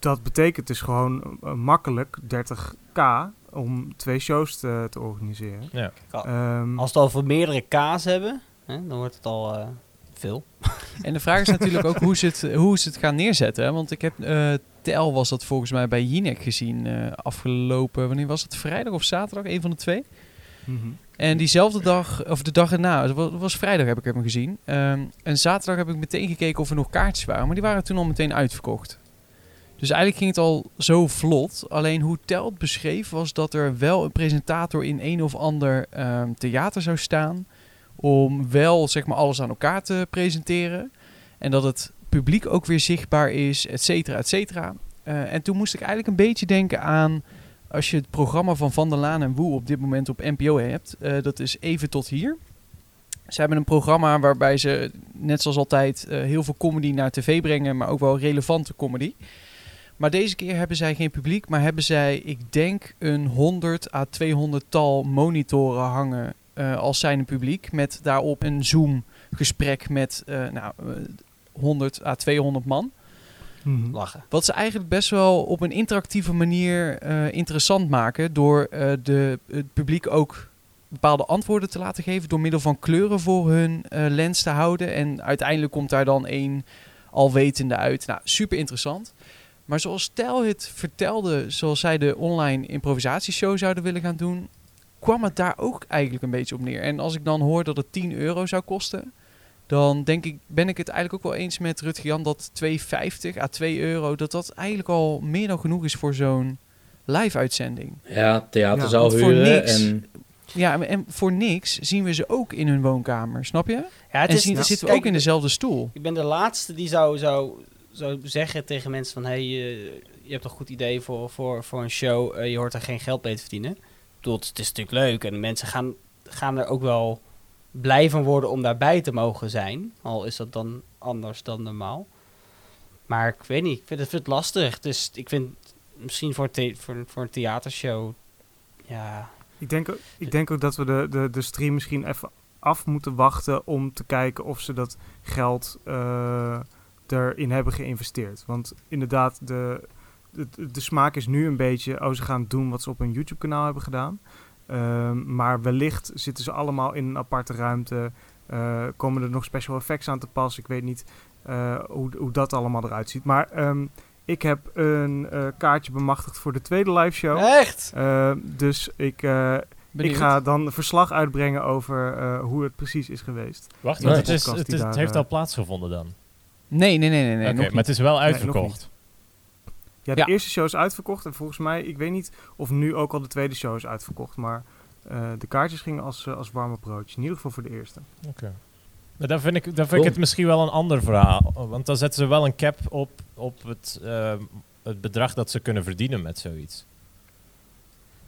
Speaker 2: Dat betekent dus gewoon eh, makkelijk 30k om twee shows te, te organiseren.
Speaker 1: Ja.
Speaker 2: Ehm,
Speaker 4: Als we het over meerdere K's hebben, hè, dan wordt het al eh, veel.
Speaker 5: En de vraag is natuurlijk ook hoe ze het, hoe ze het gaan neerzetten. hè. Want ik heb, eh Tel was dat volgens mij bij Jinek gezien eh, afgelopen, wanneer was het? Vrijdag of zaterdag? Een van de twee.
Speaker 2: mhm.
Speaker 5: En diezelfde dag, of de dag erna, het wa- het was vrijdag heb ik hem gezien. Ehm, en zaterdag heb ik meteen gekeken of er nog kaartjes waren. Maar die waren toen al meteen uitverkocht. Dus eigenlijk ging het al zo vlot. Alleen hoe Tel het beschreef was dat er wel een presentator in een of ander ehm, theater zou staan. Om wel zeg maar alles aan elkaar te presenteren. En dat het publiek ook weer zichtbaar is, et cetera, et cetera. Eh, en toen moest ik eigenlijk een beetje denken aan als je het programma van Van der Laan en Woe op dit moment op NPO hebt, eh, dat is even tot hier. Ze hebben een programma waarbij ze, net zoals altijd, eh, heel veel comedy naar tv brengen, maar ook wel relevante comedy. Maar deze keer hebben zij geen publiek, maar hebben zij, ik denk, een 100 à 200 tal monitoren hangen eh, als zijn publiek. Met daarop een Zoom-gesprek met eh, nou, eh, 100 à 200 man.
Speaker 2: Mhm.
Speaker 4: Lachen.
Speaker 5: Wat ze eigenlijk best wel op een interactieve manier eh, interessant maken. Door eh, de, het publiek ook bepaalde antwoorden te laten geven. Door middel van kleuren voor hun eh, lens te houden. En uiteindelijk komt daar dan één alwetende uit. Nou, super interessant. Maar zoals Tel het vertelde, zoals zij de online improvisatieshow zouden willen gaan doen, kwam het daar ook eigenlijk een beetje op neer. En als ik dan hoor dat het 10 euro zou kosten, dan denk ik, ben ik het eigenlijk ook wel eens met Rutger Jan dat 2,50 à 2 euro, dat dat eigenlijk al meer dan genoeg is voor zo'n live-uitzending.
Speaker 3: Ja, theaterzaal
Speaker 5: voor
Speaker 3: huren
Speaker 5: niks-
Speaker 3: en...
Speaker 5: Ja, en- voor niks zien we ze ook in hun woonkamer, snap je?
Speaker 4: Ja, het
Speaker 5: en
Speaker 4: is,
Speaker 5: zien,
Speaker 4: is-
Speaker 5: zitten we
Speaker 4: kijk,
Speaker 5: ook in dezelfde stoel.
Speaker 4: Ik ben de laatste die zou, zou, zou zeggen tegen mensen van... Hey, eh, je hebt een goed idee voor, voor, voor een show. eh, je hoort er geen geld mee te verdienen. Bedoel, het, is natuurlijk leuk. En mensen gaan, gaan er ook wel blij van worden om daarbij te mogen zijn. Al is dat dan anders dan normaal. Maar ik weet niet. Ik vind het, lastig. Dus ik vind misschien voor, voor, voor een theatershow... Ja,
Speaker 2: Ik, denk, ook- ik denk ook dat we de, de, de stream misschien even af moeten wachten om te kijken of ze dat geld eh, erin hebben geïnvesteerd. Want inderdaad, de, de, de smaak is nu een beetje, oh ze gaan doen wat ze op hun YouTube kanaal hebben gedaan. Ehm, maar wellicht zitten ze allemaal in een aparte ruimte. eh, komen er nog special effects aan te pas. Ik weet niet eh, hoe, hoe dat allemaal eruit ziet. Maar ehm, ik heb een eh, kaartje bemachtigd voor de tweede live show.
Speaker 4: echt?
Speaker 2: Eh, dus ik, eh, ik ga dan een verslag uitbrengen over eh, hoe het precies is geweest.
Speaker 1: Wacht, want het, is, het,
Speaker 2: daar,
Speaker 1: heeft al plaatsgevonden dan.
Speaker 5: Nee, nee, nee, nee. nee
Speaker 1: Oké,
Speaker 5: nog
Speaker 1: maar het is wel uitverkocht.
Speaker 2: Ja, de
Speaker 5: Ja.
Speaker 2: eerste show is uitverkocht. En volgens mij, ik weet niet of nu ook al de tweede show is uitverkocht. Maar eh, de kaartjes gingen als, eh, als warme broodjes. In ieder geval voor de eerste.
Speaker 1: Oké. Maar dan vind, ik, dan vind
Speaker 3: Cool.
Speaker 1: ik het misschien wel een ander verhaal. Want dan zetten ze wel een cap op, op het, eh, het bedrag dat ze kunnen verdienen met zoiets.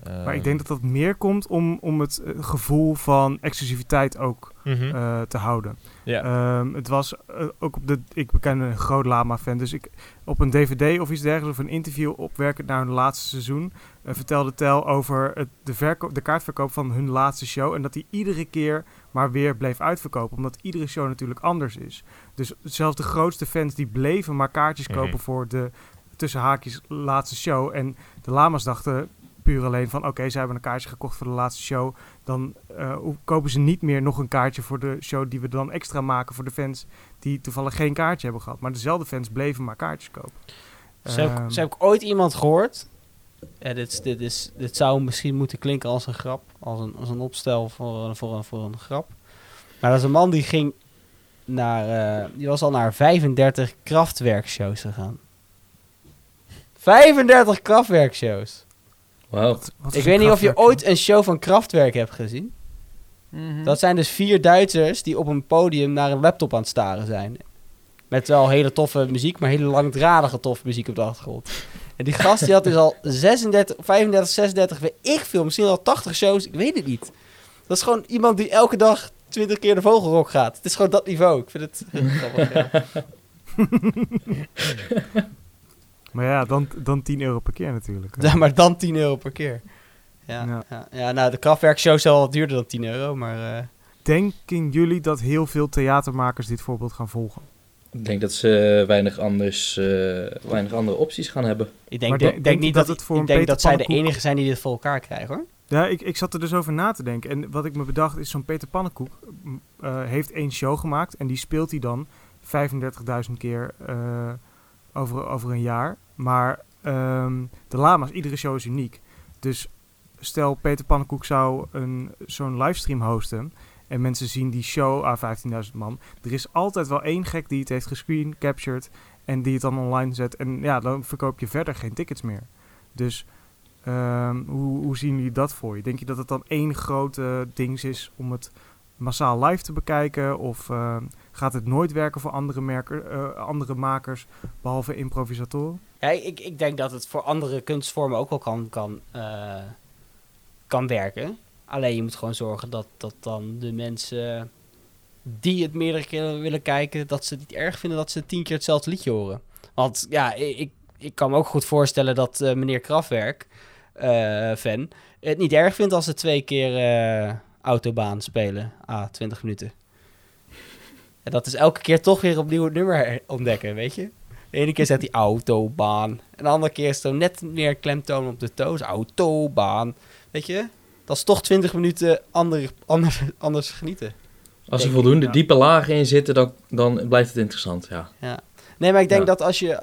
Speaker 2: Maar ik denk dat dat meer komt om, om het eh, gevoel van exclusiviteit ook
Speaker 1: Mhm.
Speaker 2: eh, te houden.
Speaker 1: ja.
Speaker 2: Ehm, het was eh, ook op de. Ik ben een groot Lama-fan. Dus ik op een DVD of iets dergelijks. Of een interview opwerkend naar hun laatste seizoen. vertelde Tel over het, de, verkoop, de kaartverkoop van hun laatste show. En dat die iedere keer maar weer bleef uitverkopen. Omdat iedere show natuurlijk anders is. Dus zelfs de grootste fans die bleven maar kaartjes
Speaker 1: Mhm.
Speaker 2: kopen voor de tussen haakjes laatste show. En de Lama's dachten. Puur alleen van, oké, ze hebben een kaartje gekocht voor de laatste show. Dan eh, kopen ze niet meer nog een kaartje voor de show die we dan extra maken voor de fans die toevallig geen kaartje hebben gehad. Maar dezelfde fans bleven maar kaartjes kopen.
Speaker 4: Zo heb, zo heb ik ooit iemand gehoord. Ja, dit, is- dit, is, dit zou misschien moeten klinken als een grap. Als een, als een opstel voor, een- voor, een, voor een grap. Maar dat is een man die ging naar... eh, die was al naar 35 krachtwerkshows gegaan. 35 krachtwerkshows. Ik weet niet of je ooit een show van Kraftwerk hebt gezien.
Speaker 5: Mhm.
Speaker 4: Dat zijn dus vier Duitsers die op een podium naar een laptop aan het staren zijn. Met wel hele toffe muziek, maar hele langdradige toffe muziek op de achtergrond. En die gast die had dus al 36, 35, 36, weet ik veel, misschien al 80 shows, ik weet het niet. Dat is gewoon iemand die elke dag 20 keer de vogelrok gaat. Het is gewoon dat niveau. Ik vind het grappig. ja.
Speaker 2: Maar ja, dan, dan 10 euro per keer natuurlijk.
Speaker 4: Ja, maar dan 10 euro per keer. Ja,
Speaker 2: Ja.
Speaker 4: ja. ja, nou, de Kraftwerkshow is wel wat duurder dan 10 euro, maar... eh,
Speaker 2: Denken jullie dat heel veel theatermakers dit voorbeeld gaan volgen?
Speaker 3: Ik denk dat ze weinig, anders, eh, weinig andere opties gaan hebben.
Speaker 4: Ik denk,
Speaker 2: Maar
Speaker 4: denk,
Speaker 2: denk-
Speaker 4: denk
Speaker 2: denk
Speaker 4: niet dat,
Speaker 2: dat het
Speaker 4: ik
Speaker 2: voor een
Speaker 4: denk dat zij de enige zijn die dit voor elkaar krijgen hoor.
Speaker 2: Ja, ik, ik zat er dus over na te denken. En wat ik me bedacht is, zo'n Peter Pannenkoek m, eh, heeft één show gemaakt. En die speelt hij dan 35.000 keer eh, over, over een jaar. Maar ehm, de lama's, iedere show is uniek. Dus stel Peter Pannenkoek zou een, zo'n livestream hosten. En mensen zien die show aan 15.000 man. Er is altijd wel één gek die het heeft gescreen captured. En die het dan online zet. En ja, dan verkoop je verder geen tickets meer. Dus Ehm, hoe, hoe zien jullie dat voor je? Denk je dat het dan één grote ding is om het massaal live te bekijken? Of ehm, gaat het nooit werken voor andere, merker, eh, andere makers, behalve improvisatoren?
Speaker 4: Ja, ik, ik denk dat het voor andere kunstvormen ook wel kan, kan, eh, kan werken. Alleen je moet gewoon zorgen dat, dat dan de mensen die het meerdere keren willen kijken, dat ze het niet erg vinden dat ze tien keer hetzelfde liedje horen. Want ja, ik, ik, kan me ook goed voorstellen dat eh, meneer Kraftwerk, eh, fan, het niet erg vindt als ze twee keer autobaan spelen. Ah, 20 minuten. En dat is elke keer toch weer opnieuw het nummer ontdekken, weet je? De ene keer zet hij autobaan. En de andere keer is het net meer klemtoon op de toos. Autobaan. Weet je? Dat is toch 20 minuten ander, ander, anders genieten.
Speaker 3: Als er voldoende
Speaker 2: ja.
Speaker 3: diepe lagen in zitten, dan, dan blijft het interessant, ja.
Speaker 4: Nee, maar ik denk
Speaker 3: Ja.
Speaker 4: dat als je,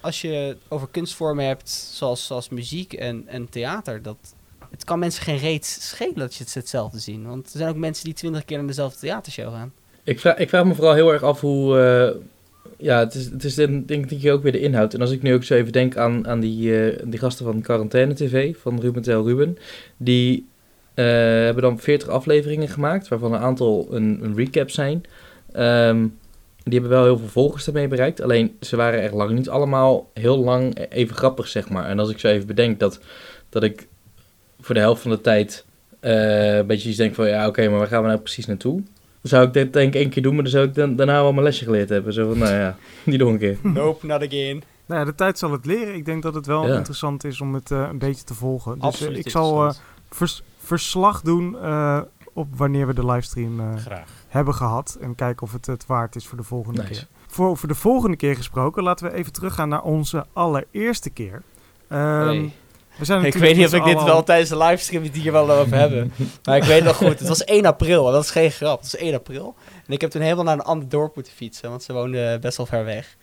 Speaker 4: als je over kunstvormen hebt, zoals, zoals muziek en, en theater, dat het kan mensen geen reet schelen dat je het hetzelfde zien. Want er zijn ook mensen die 20 keer naar dezelfde theatershow gaan.
Speaker 3: Ik vraag, ik vraag me vooral heel erg af hoe... eh, ja, het is, het is denk, ik ook weer de inhoud. En als ik nu ook zo even denk aan, aan die, eh, die gasten van Quarantaine TV, van Ruben Tel Ruben. Die eh, hebben dan 40 afleveringen gemaakt, waarvan een aantal een, een recap zijn. Ehm, die hebben wel heel veel volgers ermee bereikt. Alleen ze waren echt lang niet allemaal heel lang even grappig, zeg maar. En als ik zo even bedenk dat, dat ik voor de helft van de tijd eh, een beetje iets denk van... Ja, oké, maar waar gaan we nou precies naartoe? Zou ik dit denk ik één keer doen, maar dan zou ik dan, daarna wel mijn lesje geleerd hebben. Zo van, nou ja, niet nog een keer.
Speaker 4: Nope, not again.
Speaker 2: Nou ja, de tijd zal het leren. Ik denk dat het wel
Speaker 3: Ja.
Speaker 2: interessant is om het eh, een beetje te volgen. Dus eh,
Speaker 4: Absoluut
Speaker 2: ik zal eh, vers- verslag doen eh, op wanneer we de livestream eh,
Speaker 1: Graag.
Speaker 2: hebben gehad. En kijken of het het waard is voor de volgende
Speaker 3: Nice.
Speaker 2: keer. Voor, voor de volgende keer gesproken, laten we even teruggaan naar onze allereerste keer. Ehm,
Speaker 4: Hey.
Speaker 2: We zijn
Speaker 4: Ik weet niet of ik dit
Speaker 2: allen
Speaker 4: wel tijdens de livestream het hier wel over hebben. Maar ik weet nog goed, het was 1 april. En dat is geen grap, het was 1 april. En ik heb toen helemaal naar een ander dorp moeten fietsen, want ze woonden best wel ver weg.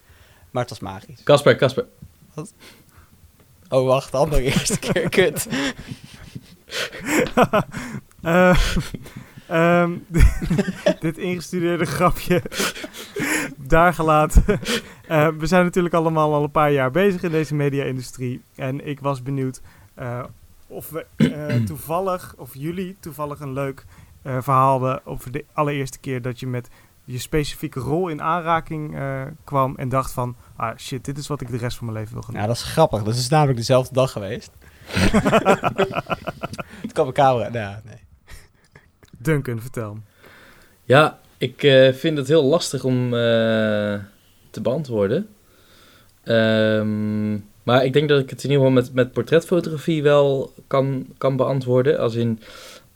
Speaker 4: Maar het was magisch.
Speaker 3: Kasper, Kasper.
Speaker 4: Oh, wacht, de andere eerste keer, kut.
Speaker 2: Eh, ehm, dit ingestudeerde grapje daar gelaten. Eh, we zijn natuurlijk allemaal al een paar jaar bezig in deze media-industrie. En ik was benieuwd eh, of we eh, toevallig, of jullie toevallig een leuk verhaal hadden over de allereerste keer dat je met je specifieke rol in aanraking kwam en dacht van, ah shit, dit is wat ik de rest van mijn leven wil gaan doen.
Speaker 4: Nou, dat is grappig. Dat is namelijk dezelfde dag geweest. Het kwam een camera. Nou, nee.
Speaker 2: Duncan, vertel.
Speaker 3: Ja, ik eh, vind het heel lastig om eh, te beantwoorden. Ehm, maar ik denk dat ik het in ieder geval met, met portretfotografie wel kan, kan beantwoorden. Als in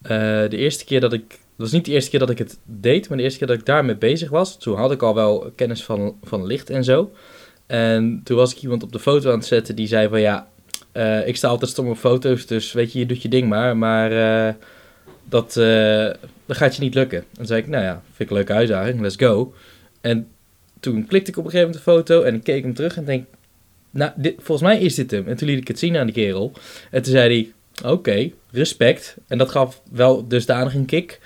Speaker 3: eh, de eerste keer dat ik... Dat was niet de eerste keer dat ik het deed, maar de eerste keer dat ik daarmee bezig was. Toen had ik al wel kennis van, van licht en zo. En toen was ik iemand op de foto aan het zetten die zei van ja, ik sta altijd stom op foto's, dus weet je, je doet je ding maar. Maar dat, eh, dat gaat je niet lukken. En toen zei ik, nou ja, vind ik een leuke uitdaging, let's go. En toen klikte ik op een gegeven moment de foto en ik keek hem terug en denk, nou, dit, volgens mij is dit hem. En toen liet ik het zien aan die kerel. En toen zei hij, oké, respect. En dat gaf wel dusdanig een kick,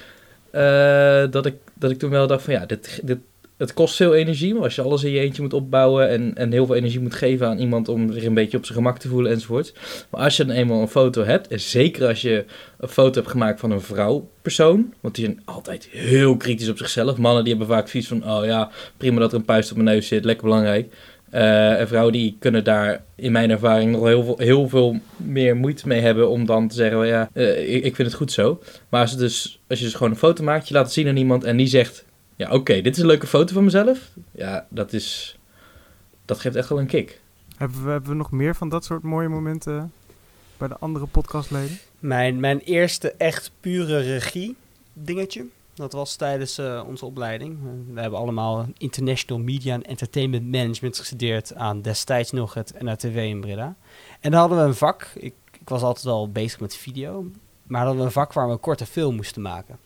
Speaker 3: eh, dat, ik, dat ik toen wel dacht van, ja, dit, dit, het kost veel energie. Maar als je alles in je eentje moet opbouwen en, en heel veel energie moet geven aan iemand om zich een beetje op zijn gemak te voelen enzovoort. Maar als je dan eenmaal een foto hebt, en zeker als je een foto hebt gemaakt van een vrouwpersoon, want die zijn altijd heel kritisch op zichzelf. Mannen die hebben vaak zoiets van, oh ja, prima dat er een puist op mijn neus zit, lekker belangrijk. Eh, en vrouwen die kunnen daar in mijn ervaring nog heel veel, heel veel meer moeite mee hebben om dan te zeggen, well, ja, eh, ik, ik vind het goed zo. Maar als, dus, als je dus gewoon een foto maakt, je laat het zien aan iemand en die zegt, ja oké, dit is een leuke foto van mezelf. Ja, dat is, dat geeft echt wel een kick.
Speaker 2: Hebben we, hebben we nog meer van dat soort mooie momenten bij de andere podcastleden?
Speaker 4: Mijn, mijn eerste echt pure regie dingetje. Dat was tijdens eh, onze opleiding. We hebben allemaal International Media and Entertainment Management gestudeerd aan destijds nog het NRTW in Breda. En dan hadden we een vak. Ik, ik was altijd al bezig met video. Maar dan hadden we een vak waar we een korte film moesten maken.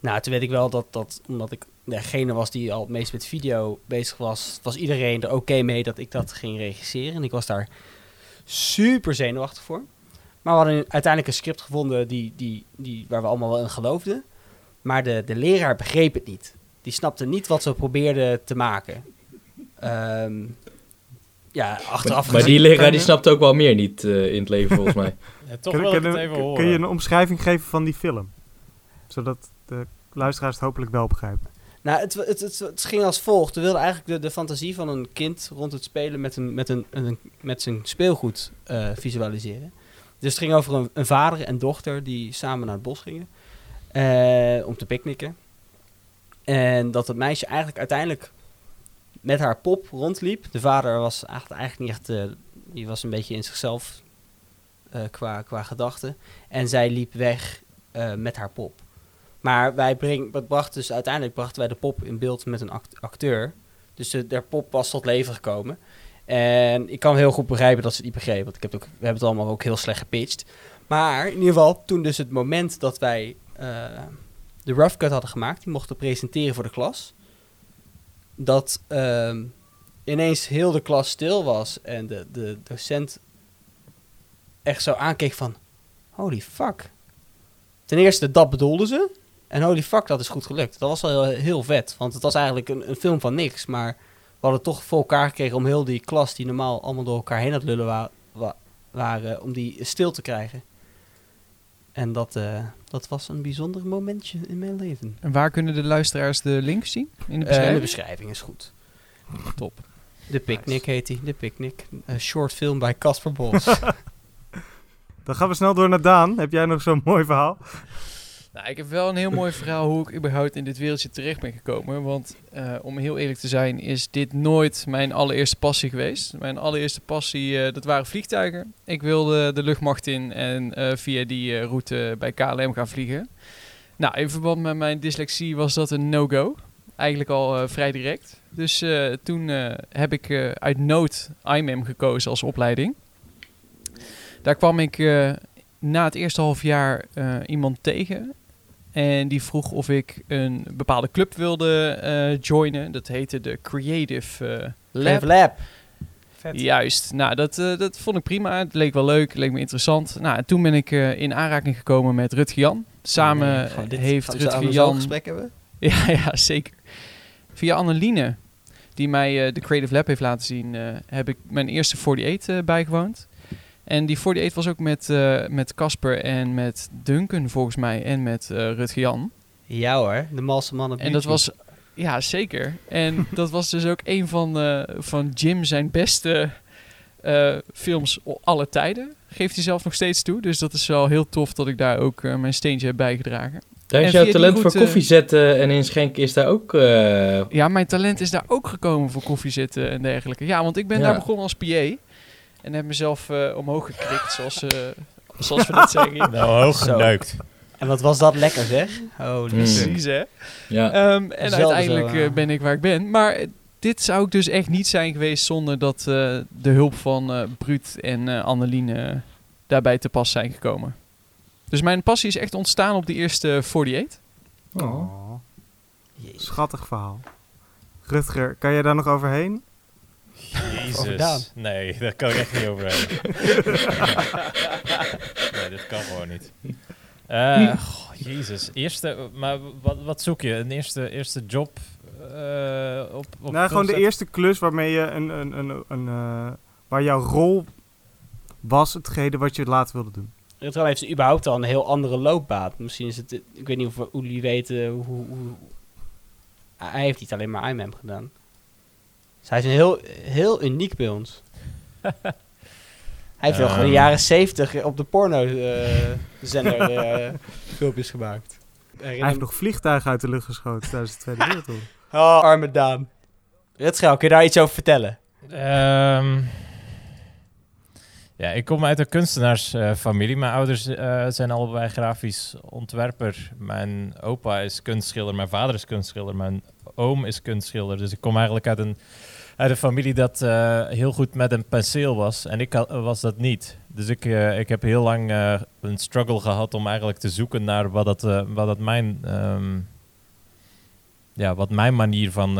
Speaker 4: Nou, toen weet ik wel dat, dat omdat ik degene was die al het meest met video bezig was, was iedereen er oké mee dat ik dat ging regisseren. En ik was daar super zenuwachtig voor. Maar we hadden uiteindelijk een script gevonden die, die, die, waar we allemaal wel in geloofden. Maar de, de leraar begreep het niet. Die snapte niet wat ze probeerden te maken. Ehm, ja, achteraf
Speaker 3: Maar, maar die leraar die snapt ook wel meer niet uh, in het leven volgens mij.
Speaker 1: Ja, toch
Speaker 2: kun,
Speaker 1: wil ik
Speaker 2: kun-
Speaker 1: het even
Speaker 2: kun-
Speaker 1: horen.
Speaker 2: kun je een omschrijving geven van die film? Zodat de luisteraars het hopelijk wel begrijpen.
Speaker 4: Nou, het, het, het, ging als volgt. We wilden eigenlijk de, fantasie van een kind rond het spelen met, een, met, een, met zijn speelgoed eh, visualiseren. Dus het ging over een, vader en dochter die samen naar het bos gingen eh, om te picknicken. En dat het meisje eigenlijk uiteindelijk met haar pop rondliep. De vader was eigenlijk, niet echt, eh, die was een beetje in zichzelf qua, qua gedachten. En zij liep weg met haar pop. Maar wij bracht dus uiteindelijk brachten wij de pop in beeld met een act- acteur. Dus de, pop was tot leven gekomen. En ik kan heel goed begrijpen dat ze het niet begrepen. Want ik heb ook, we hebben het allemaal ook heel slecht gepitcht. Maar in ieder geval, toen dus het moment dat wij eh, de rough cut hadden gemaakt, die mochten presenteren voor de klas. Dat ehm, ineens heel de klas stil was en de, de docent echt zo aankeek van, holy fuck. Ten eerste, dat bedoelden ze. En holy fuck, dat is goed gelukt. Dat was wel heel, heel vet. Want het was eigenlijk een, een film van niks. Maar we hadden toch voor elkaar gekregen om heel die klas... die normaal allemaal door elkaar heen aan het lullen wa- wa- waren... om die stil te krijgen. En dat, eh, dat was een bijzonder momentje in mijn leven.
Speaker 5: En waar kunnen de luisteraars de link zien? In de
Speaker 4: Eh,
Speaker 5: beschrijving?
Speaker 4: de beschrijving is goed.
Speaker 5: Top.
Speaker 4: De Picnic heet hij. De Picnic. Een short film bij Casper Bos.
Speaker 2: Dan gaan we snel door naar Daan. Heb jij nog zo'n mooi verhaal?
Speaker 5: Nou, ik heb wel een heel mooi verhaal hoe ik überhaupt in dit wereldje terecht ben gekomen. Want eh, om heel eerlijk te zijn, is dit nooit mijn allereerste passie geweest. Mijn allereerste passie, eh, dat waren vliegtuigen. Ik wilde de luchtmacht in en eh, via die route bij KLM gaan vliegen. Nou, in verband met mijn dyslexie was dat een no-go. Eigenlijk al vrij direct. Dus toen heb ik uit nood IMEM gekozen als opleiding. Daar kwam ik na het eerste half jaar iemand tegen. En die vroeg of ik een bepaalde club wilde eh, joinen. Dat heette de Creative eh, Lab.
Speaker 4: Lab. Lab. Vet.
Speaker 5: Juist. Nou, dat, eh, dat vond ik prima. Het leek wel leuk, het leek me interessant. Nou, en toen ben ik eh, in aanraking gekomen met Rutger Jan. Samen
Speaker 4: Nee, gewoon dit-
Speaker 5: heeft Rutger Jan...
Speaker 4: gesprek hebben?
Speaker 5: Ja, ja, zeker. Via Anneline, die mij eh, de Creative Lab heeft laten zien, eh, heb ik mijn eerste 48 eh, bijgewoond. En die 48 was ook met eh, met Casper en met Duncan volgens mij en met eh Rutger Jan.
Speaker 4: Ja hoor, de malse mannen
Speaker 5: En dat was, ja zeker. En dat was dus ook een van, eh, van Jim zijn beste eh, films aller tijden. Geeft hij zelf nog steeds toe. Dus dat is wel heel tof dat ik daar ook mijn steentje heb bijgedragen.
Speaker 3: Daar is
Speaker 5: En
Speaker 3: jouw talent voor koffie zetten en inschenken is daar ook... eh,
Speaker 5: Ja, mijn talent is daar ook gekomen voor koffie zitten en dergelijke. Ja, want ik ben
Speaker 3: Ja.
Speaker 5: daar begonnen als PA. En heb mezelf eh, omhoog gekrikt, zoals, eh, zoals we dat zeggen.
Speaker 1: Nou, hoog
Speaker 4: Zo.
Speaker 1: geneukt.
Speaker 4: En wat was dat lekker zeg? Holy
Speaker 3: Mm.
Speaker 5: Precies, hè?
Speaker 3: ja.
Speaker 5: Ehm, en uiteindelijk
Speaker 4: zo,
Speaker 5: eh, ben ik waar ik ben. Maar dit zou ik dus echt niet zijn geweest zonder dat eh, de hulp van eh Bruut en eh Anneline daarbij te pas zijn gekomen. Dus mijn passie is echt ontstaan op die eerste 48.
Speaker 2: Oh,
Speaker 4: Jezus.
Speaker 2: schattig verhaal. Rutger, kan jij daar nog overheen?
Speaker 1: Jezus. Nee, daar kan ik echt niet overheen. nee, dit kan gewoon niet. Eh, goh, jezus. Eerste, maar wat, wat zoek je? Een eerste, eerste job eh, op, op
Speaker 2: nou, gewoon de eerste klus waarmee je een, een, een, een eh, waar jouw rol was hetgene wat je later wilde doen.
Speaker 4: Retro heeft ze überhaupt al een heel andere loopbaan. Misschien is het, ik weet niet of jullie weten hoe, hoe... Hij heeft niet alleen maar IMAM gedaan. Dus hij is een heel, heel uniek bij ons. hij heeft wel gewoon in de
Speaker 1: Ehm.
Speaker 4: jaren 70 op de porno-zender eh, filmpjes gemaakt.
Speaker 2: Hij heeft nog vliegtuigen uit de lucht geschoten tijdens de Tweede Wereldoorlog.
Speaker 4: Oh, arme Daan. Rutschel, kun je daar iets over vertellen?
Speaker 1: Ehm, ja, ik kom uit een kunstenaarsfamilie. mijn ouders eh, zijn allebei grafisch ontwerper. Mijn opa is kunstschilder, mijn vader is kunstschilder, mijn oom is kunstschilder. Dus ik kom eigenlijk uit een, uit een familie dat eh, heel goed met een penseel was. En ik was dat niet. Dus ik, eh, ik heb heel lang eh, een struggle gehad om eigenlijk te zoeken naar wat dat, wat dat mijn... ehm, ja, wat mijn manier van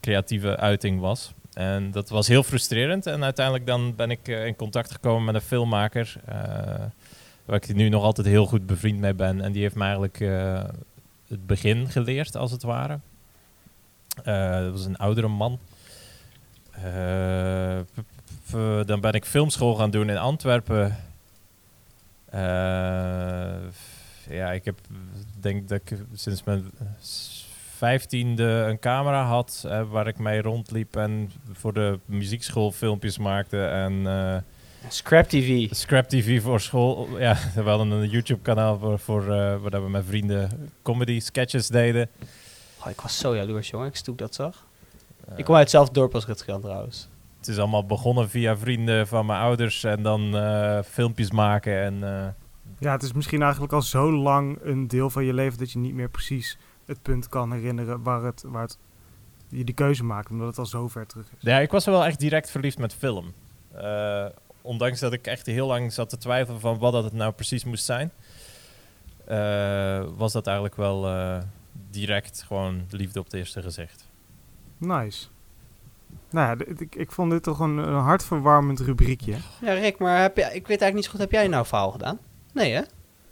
Speaker 1: creatieve uiting was. En dat was heel frustrerend. En uiteindelijk dan ben ik in contact gekomen met een filmmaker. waar ik nu nog altijd heel goed bevriend mee ben. En die heeft me eigenlijk het begin geleerd, als het ware. Dat was een oudere man. Eh, p- dan ben ik filmschool gaan doen in Antwerpen. Eh, ja, ik heb denk dat ik sinds mijn vijftiende een camera had eh, waar ik mee rondliep en voor de muziekschool filmpjes maakte en eh,
Speaker 4: Scrap TV.
Speaker 1: Scrap TV voor school. Ja, we hadden een YouTube kanaal voor, voor eh, waar we met vrienden comedy sketches deden.
Speaker 4: Oh, ik was zo jaloers, jongen. Ik toen ik dat zag. Ik kom uit hetzelfde dorp als trouwens.
Speaker 1: Het is allemaal begonnen via vrienden van mijn ouders en dan eh, filmpjes maken en eh,
Speaker 2: Ja, het is misschien eigenlijk al zo lang een deel van je leven dat je niet meer precies het punt kan herinneren waar, het, waar het, je die keuze maakt, omdat het al zo ver terug is.
Speaker 1: Ja, ik was wel echt direct verliefd met film. Eh, ondanks dat ik echt heel lang zat te twijfelen van wat dat het nou precies moest zijn, eh, was dat eigenlijk wel eh, direct gewoon liefde op het eerste gezicht.
Speaker 2: Nice. Nou ja, ik, ik vond dit toch een, een hartverwarmend rubriekje.
Speaker 4: Ja, Rick, maar heb je, ik weet eigenlijk niet zo goed, heb jij nou verhaal gedaan? Nee, hè?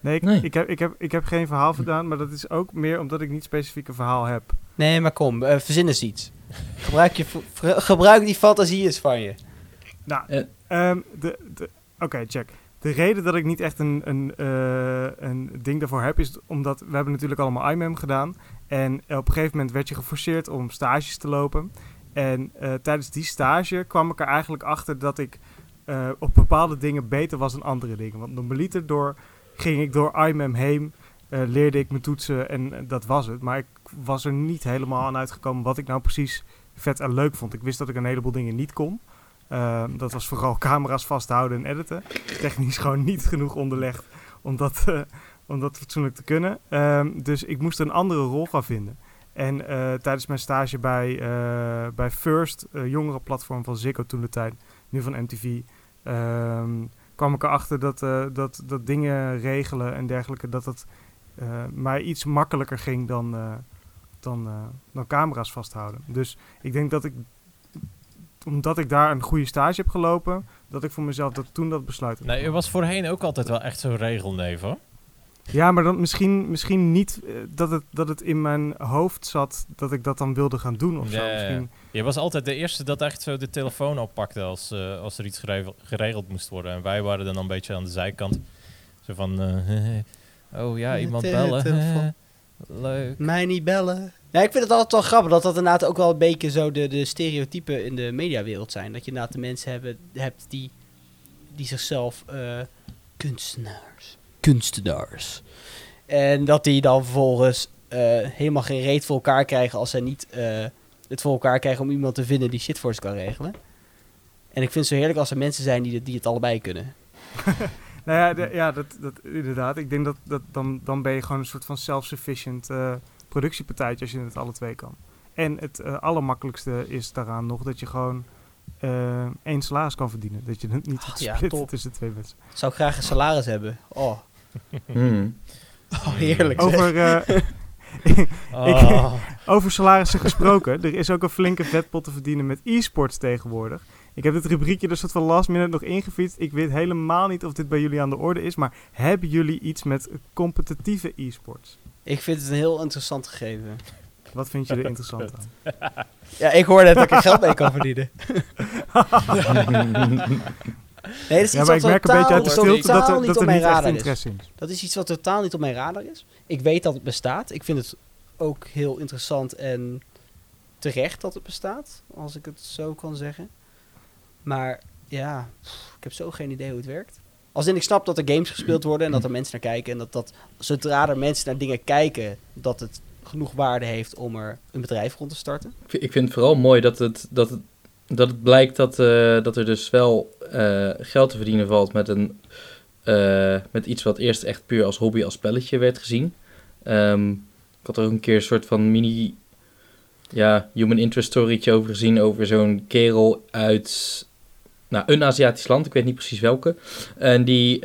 Speaker 2: Nee, ik,
Speaker 3: Nee.
Speaker 2: Ik, heb, ik, heb, ik heb geen verhaal gedaan, maar dat is ook meer omdat ik niet specifiek een verhaal heb.
Speaker 4: Nee, maar kom, eh, verzin eens iets. Gebruik, je, gebruik die fantasie eens van je.
Speaker 2: Nou,
Speaker 3: Eh.
Speaker 2: ehm, de, de, oké, check. De reden dat ik niet echt een, een, eh, een ding daarvoor heb, is omdat we hebben natuurlijk allemaal IMAM gedaan. En op een gegeven moment werd je geforceerd om stages te lopen. En eh, tijdens die stage kwam ik er eigenlijk achter dat ik eh, op bepaalde dingen beter was dan andere dingen. Want normaliter door ging ik door IMAM heen, eh, leerde ik mijn toetsen en dat was het. Maar ik was er niet helemaal aan uitgekomen wat ik nou precies vet en leuk vond. Ik wist dat ik een heleboel dingen niet kon. Ehm, dat was vooral camera's vasthouden en editen. Technisch gewoon niet genoeg onderlegd om dat, om dat fatsoenlijk te kunnen. Ehm, dus ik moest een andere rol gaan vinden. En eh, tijdens mijn stage bij, eh, bij First, uh, jongerenplatform van Ziggo toen de tijd, nu van MTV, ehm, kwam ik erachter dat, eh, dat, dat dingen regelen en dergelijke, dat het eh, mij iets makkelijker ging dan, eh, dan, eh, dan camera's vasthouden. Dus ik denk dat ik omdat ik daar een goede stage heb gelopen, dat ik voor mezelf dat toen dat besluit heb
Speaker 1: Nee, je was voorheen ook altijd wel echt zo'n regelneef hoor.
Speaker 2: Ja, maar dan misschien, misschien niet eh, dat, het, dat het in mijn hoofd zat dat ik dat dan wilde gaan doen of zo. Misschien,
Speaker 1: Je was altijd de eerste dat echt zo de telefoon oppakte als, eh, als er iets geregeld, geregeld moest worden. En wij waren dan een beetje aan de zijkant. Zo van, eh, oh ja, iemand bellen. Leuk.
Speaker 4: Mij niet bellen. Ja, ik vind het altijd wel grappig dat dat inderdaad ook wel een beetje zo de, de stereotypen in de mediawereld zijn. Dat je inderdaad de mensen hebben, hebt die, die zichzelf eh, kunstenaars. Kunstenaars. En dat die dan vervolgens eh, helemaal geen reet voor elkaar krijgen als zij niet eh, het voor elkaar krijgen om iemand te vinden die shit voor ze kan regelen. En ik vind het zo heerlijk als er mensen zijn die, het- die het allebei kunnen.
Speaker 2: nou ja, de- ja dat, dat, inderdaad. Ik denk dat, dat dan, dan ben je gewoon een soort van self-sufficient eh, productiepartijtje als je het alle twee kan. En het allermakkelijkste is daaraan nog dat je gewoon één salaris kan verdienen. Dat je het niet moet
Speaker 4: ja, top.
Speaker 2: tussen twee mensen.
Speaker 4: Zou ik graag een salaris hebben. Oh,
Speaker 3: Hmm.
Speaker 4: oh heerlijk zeg.
Speaker 2: Over, eh,
Speaker 1: Oh.
Speaker 2: over salarissen gesproken. Er is ook een flinke vetpot te verdienen met e-sports tegenwoordig. Ik heb dit rubriekje er soort van last minute nog ingefietst. Ik weet helemaal niet of dit bij jullie aan de orde is. Maar hebben jullie iets met competitieve e-sports?
Speaker 4: Ik vind het een heel interessant gegeven.
Speaker 2: Wat vind je er interessant aan?
Speaker 4: Ja, ik hoor net dat ik er geld mee kan verdienen. Nee, dat is
Speaker 2: Ja,
Speaker 4: iets
Speaker 2: maar ik
Speaker 4: wat
Speaker 2: merk een beetje uit de stilte dat
Speaker 4: totaal
Speaker 2: er,
Speaker 4: niet
Speaker 2: dat
Speaker 4: op
Speaker 2: er
Speaker 4: mijn
Speaker 2: niet echt
Speaker 4: radar is.
Speaker 2: interesse in is.
Speaker 4: Dat is iets wat totaal niet op mijn radar is. Ik weet dat het bestaat. Ik vind het ook heel interessant en terecht dat het bestaat, als ik het zo kan zeggen. Maar ja, ik heb zo geen idee hoe het werkt. Als in ik snap dat er games gespeeld worden en dat er mensen naar kijken. En dat, dat zodra er mensen naar dingen kijken, dat het genoeg waarde heeft om er een bedrijf rond te starten.
Speaker 3: Ik vind- Ik vind het vooral mooi dat het, dat het, dat het blijkt dat, eh, dat er dus wel eh, geld te verdienen valt met, een, eh, met iets wat eerst echt puur als hobby, als spelletje werd gezien. Ehm, ik had er ook een keer een soort van mini ja, human interest storytje over gezien over zo'n kerel uit nou, een Aziatisch land, ik weet niet precies welke. En die,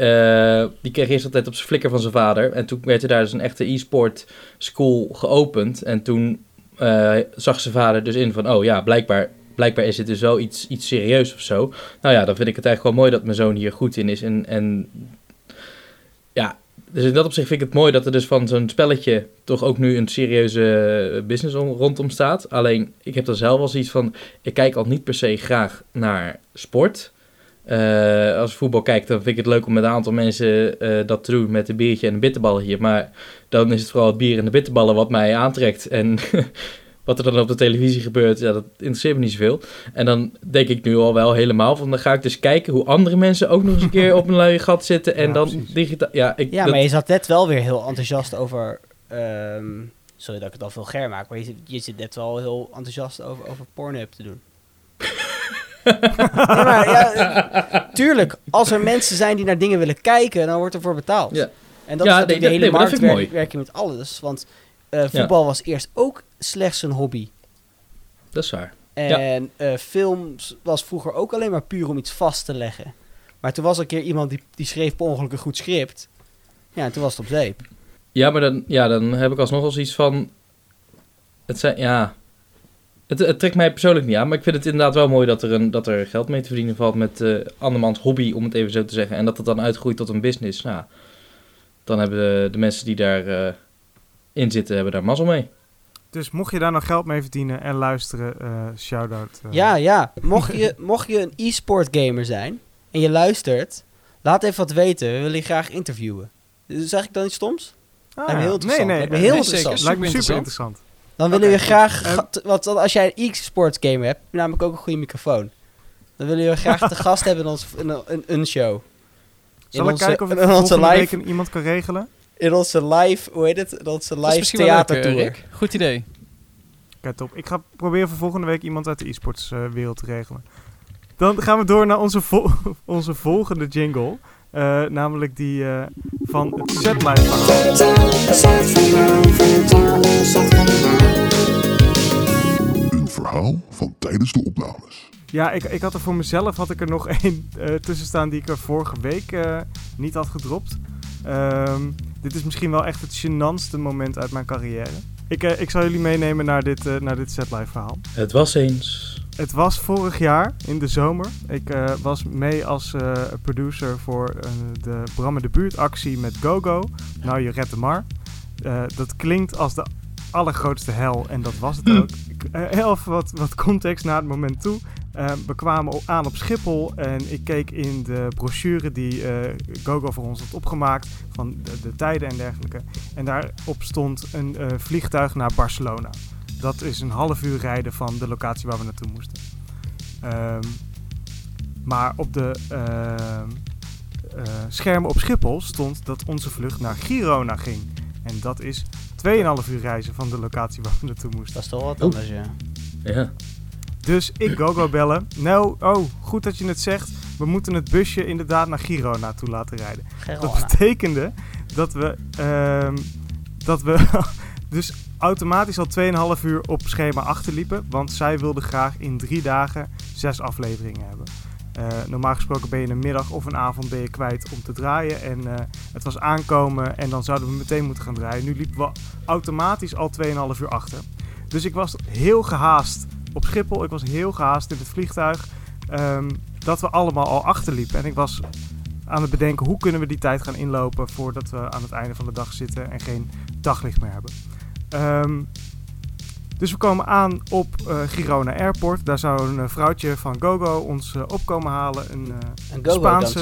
Speaker 3: die kreeg eerst altijd op zijn flikker van zijn vader. En toen werd er daar dus een echte e-sport school geopend. En toen zag zijn vader dus in van, oh ja, blijkbaar, blijkbaar is het dus wel iets, iets serieus of zo. Nou ja, dan vind ik het eigenlijk wel mooi dat mijn zoon hier goed in is. En, en ja, dus in dat opzicht vind ik het mooi dat er dus van zo'n spelletje toch ook nu een serieuze business om- rondom staat. Alleen, ik heb dan zelf wel zoiets van, ik kijk al niet per se graag naar sport. Eh, als ik voetbal kijk, dan vind ik het leuk om met een aantal mensen eh, dat te doen met een biertje en een bitterballen hier. Maar dan is het vooral het bier en de bitterballen wat mij aantrekt. En wat er dan op de televisie gebeurt, ja, dat interesseert me niet zoveel. En dan denk ik nu al wel helemaal van, dan ga ik dus kijken hoe andere mensen ook nog eens een keer op een luie gat zitten. En
Speaker 2: Ja,
Speaker 3: dan digitaal... Ja, ik,
Speaker 4: Ja,
Speaker 3: dat-
Speaker 4: maar je zat net wel weer heel enthousiast over. ehm, sorry dat ik het al vulgair maak, maar je, zit- je zit net wel heel enthousiast over, over Pornhub te doen. Ja, maar ja, tuurlijk, als er mensen zijn die naar dingen willen kijken, dan wordt er voor betaald.
Speaker 3: Ja.
Speaker 4: En dat
Speaker 3: Ja,
Speaker 4: is
Speaker 3: nee,
Speaker 4: de hele
Speaker 3: nee,
Speaker 4: marktwerking met alles. Want eh, voetbal was eerst ook slechts een hobby.
Speaker 3: dat is waar.
Speaker 4: En eh, films was vroeger ook alleen maar puur om iets vast te leggen. Maar toen was er een keer iemand die, die schreef per ongeluk een goed script. Ja, en toen was het op zeep.
Speaker 3: Ja, maar dan, ja, dan heb ik alsnog als iets van... Het zijn, ja... Het, het trekt mij persoonlijk niet aan, maar ik vind het inderdaad wel mooi dat er, een, dat er geld mee te verdienen valt met eh andermans hobby, om het even zo te zeggen. En dat het dan uitgroeit tot een business. Nou, dan hebben de, de mensen die daarin in zitten, hebben daar mazzel mee.
Speaker 2: Dus mocht je daar nog geld mee verdienen en luisteren, eh shout-out. eh.
Speaker 4: Ja, ja. Mocht je, mocht je een e-sport gamer zijn en je luistert, laat even wat weten. We willen je graag interviewen. Zeg ik dan iets stoms?
Speaker 2: Ah,
Speaker 4: heel interessant.
Speaker 2: Nee, nee,
Speaker 4: Lijkt me heel
Speaker 2: nee,
Speaker 4: interessant.
Speaker 2: zeker. Lijkt me super
Speaker 5: Interessant.
Speaker 4: Dan willen we
Speaker 2: Oké.
Speaker 4: je graag...
Speaker 2: Eh,
Speaker 4: t- Want als jij een e-sport gamer hebt, heb je namelijk ook een goede microfoon. Dan willen we je graag te gast hebben in, ons, in een, show.
Speaker 2: Zal ik
Speaker 4: onze-
Speaker 2: kijken of ik
Speaker 4: in onze
Speaker 2: week
Speaker 4: live,
Speaker 2: een- iemand kan regelen?
Speaker 4: In onze live, hoe heet het? In onze live theatertour.
Speaker 5: Goed idee.
Speaker 2: Kijk, top. Ik ga proberen voor volgende week iemand uit de e-sports eh, wereld te regelen. Dan gaan we door naar onze, vol- onze volgende jingle. Eh, namelijk die eh, van het verhaal.
Speaker 6: Een verhaal van tijdens de opnames.
Speaker 2: Ja, ik, ik had er voor mezelf had ik er nog één eh, tussen staan die ik er vorige week eh, niet had gedropt. Ehm, dit is misschien wel echt het gênantste moment uit mijn carrière. Ik, eh, ik zal jullie meenemen naar dit, eh, naar dit Setlife verhaal.
Speaker 3: Het was eens...
Speaker 2: Het was vorig jaar in de zomer. Ik eh, was mee als producer voor de Bram in de Buurt actie met GoGo. Nou, je redt de mar. Dat klinkt als de allergrootste hel en dat was het ook. Ik, eh, heel even wat, wat context naar het moment toe. Eh, we kwamen aan op Schiphol en ik keek in de brochure die eh, GoGo voor ons had opgemaakt van de, de tijden en dergelijke. En daarop stond een eh, vliegtuig naar Barcelona. Dat is een half uur rijden van de locatie waar we naartoe moesten. Ehm, maar op de ehm, eh, schermen op Schiphol stond dat onze vlucht naar Girona ging. En dat is 2,5 uur reizen van de locatie waar we naartoe moesten.
Speaker 4: Dat is toch wat anders, ja.
Speaker 3: Ja.
Speaker 2: Dus ik GoGo bellen. Nou, oh, goed dat je het zegt. We moeten het busje inderdaad naar Girona toe laten rijden. Dat betekende dat we, ehm, dat we dus automatisch al 2,5 uur op schema achterliepen. Want zij wilde graag in drie dagen zes afleveringen hebben. Eh, normaal gesproken ben je een middag of een avond ben je kwijt om te draaien. En eh, het was aankomen en dan zouden we meteen moeten gaan draaien. Nu liepen we automatisch al 2,5 uur achter. Dus ik was heel gehaast op Schiphol. Ik was heel gehaast in het vliegtuig. ehm, dat we allemaal al achterliepen. En ik was aan het bedenken hoe kunnen we die tijd gaan inlopen voordat we aan het einde van de dag zitten en geen daglicht meer hebben. Ehm, dus we komen aan op eh, Girona Airport. Daar zou een eh, vrouwtje van GoGo ons eh, opkomen halen. Een,
Speaker 4: Een
Speaker 2: Spaanse.